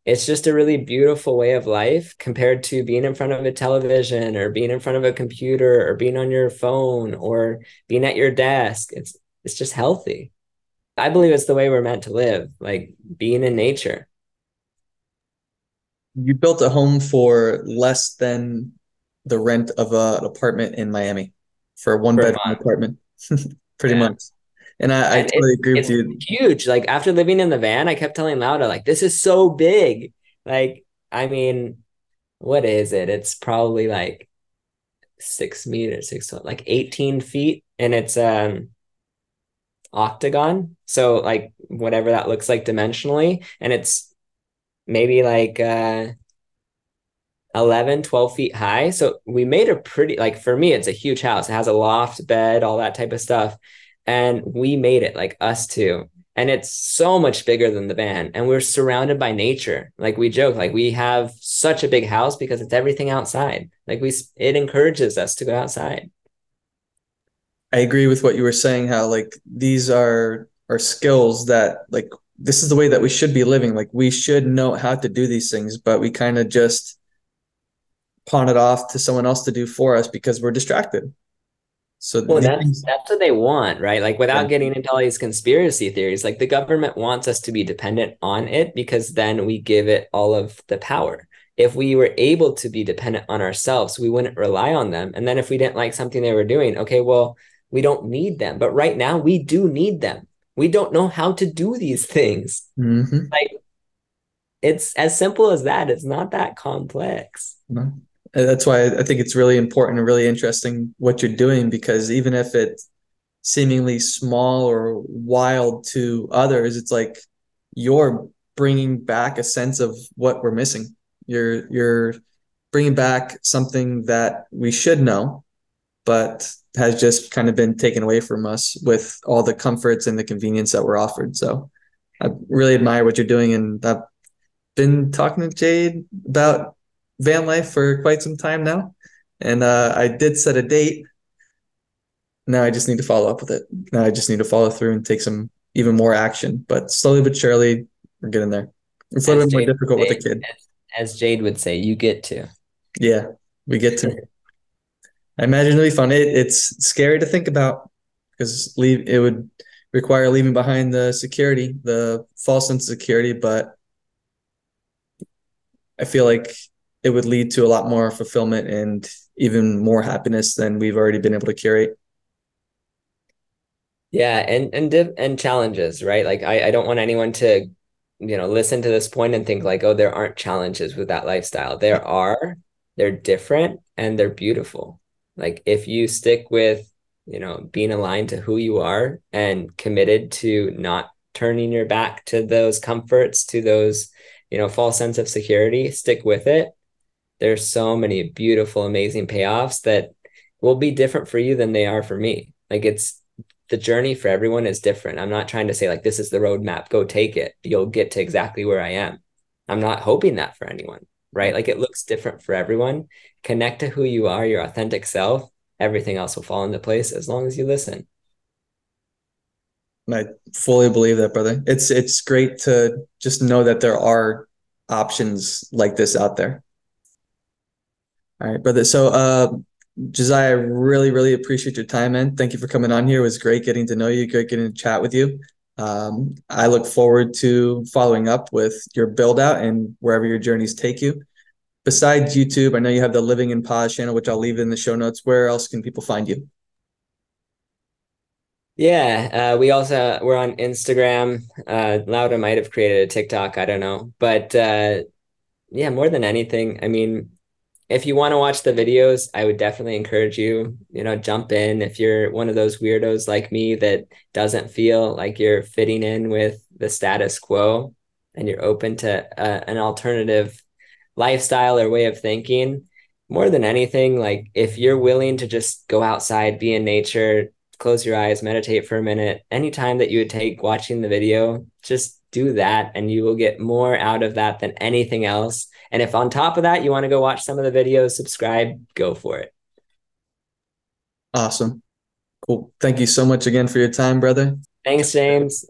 it's just a really beautiful way of life compared to being in front of a television or being in front of a computer or being on your phone or being at your desk it's it's just healthy. I believe it's the way we're meant to live, like being in nature. You built a home for less than the rent of a, an apartment in Miami for a one bedroom apartment, pretty yeah. much. And I, and I totally agree with you. Huge. Like after living in the van, I kept telling Laura, like, this is so big. Like, I mean, what is it? It's probably like six meters, six like 18 feet. And it's um octagon. So like whatever that looks like dimensionally. And it's maybe like uh 11 12 feet high. So we made a pretty like for me it's a huge house. It has a loft bed all that type of stuff. And we made it like us two. And it's so much bigger than the van. And we're surrounded by nature. Like we joke like we have such a big house because it's everything outside. Like we it encourages us to go outside. I agree with what you were saying. How like these are are skills that like this is the way that we should be living. Like we should know how to do these things, but we kind of just pawn it off to someone else to do for us because we're distracted. So well, that's things- that's what they want, right? Like without yeah. getting into all these conspiracy theories, like the government wants us to be dependent on it because then we give it all of the power. If we were able to be dependent on ourselves, we wouldn't rely on them. And then if we didn't like something they were doing, okay, well, we don't need them. But right now, we do need them. We don't know how to do these things. Mm-hmm. Like it's as simple as that. It's not that complex. No. That's why I think it's really important and really interesting what you're doing because even if it's seemingly small or wild to others, it's like you're bringing back a sense of what we're missing. You're you're bringing back something that we should know, but has just kind of been taken away from us with all the comforts and the convenience that we're offered. So I really admire what you're doing. And I've been talking to Jade about van life for quite some time now. And uh, I did set a date. Now I just need to follow up with it. Now I just need to follow through and take some even more action. But slowly but surely, we're getting there. It's a little bit more difficult say, with a kid. As Jade would say, you get to. Yeah, we get to. I imagine it'll be fun. It, it's scary to think about because leave it would require leaving behind the security, the false sense of security. But I feel like it would lead to a lot more fulfillment and even more happiness than we've already been able to curate. Yeah, and and and challenges, right? Like I, I don't want anyone to, you know, listen to this point and think like, oh, there aren't challenges with that lifestyle. There are, they're different and they're beautiful. Like if you stick with, you know, being aligned to who you are and committed to not turning your back to those comforts, to those, you know, false sense of security, stick with it. There's so many beautiful, amazing payoffs that will be different for you than they are for me. Like it's the journey for everyone is different. I'm not trying to say like this is the roadmap, go take it. You'll get to exactly where I am. I'm not hoping that for anyone, right? Like it looks different for everyone. Connect to who you are, your authentic self. Everything else will fall into place as long as you listen. I fully believe that, brother. It's it's great to just know that there are options like this out there. All right, brother. So uh Josiah, I really, really appreciate your time, man. Thank you for coming on here. It was great getting to know you, great getting to chat with you. Um, I look forward to following up with your build out and wherever your journeys take you. Besides YouTube, I know you have the Living in Paz channel, which I'll leave in the show notes. Where else can people find you? Yeah, uh, we also we're on Instagram. Uh, Laura might have created a TikTok, I don't know, but uh, yeah, more than anything, I mean, if you want to watch the videos, I would definitely encourage you, you know, jump in if you're one of those weirdos like me that doesn't feel like you're fitting in with the status quo and you're open to uh, an alternative lifestyle or way of thinking. More than anything, like if you're willing to just go outside, be in nature, close your eyes, meditate for a minute, any time that you would take watching the video, just do that and you will get more out of that than anything else and if on top of that, you want to go watch some of the videos, subscribe, go for it. Awesome. Cool. Thank you so much again for your time, brother. Thanks, James.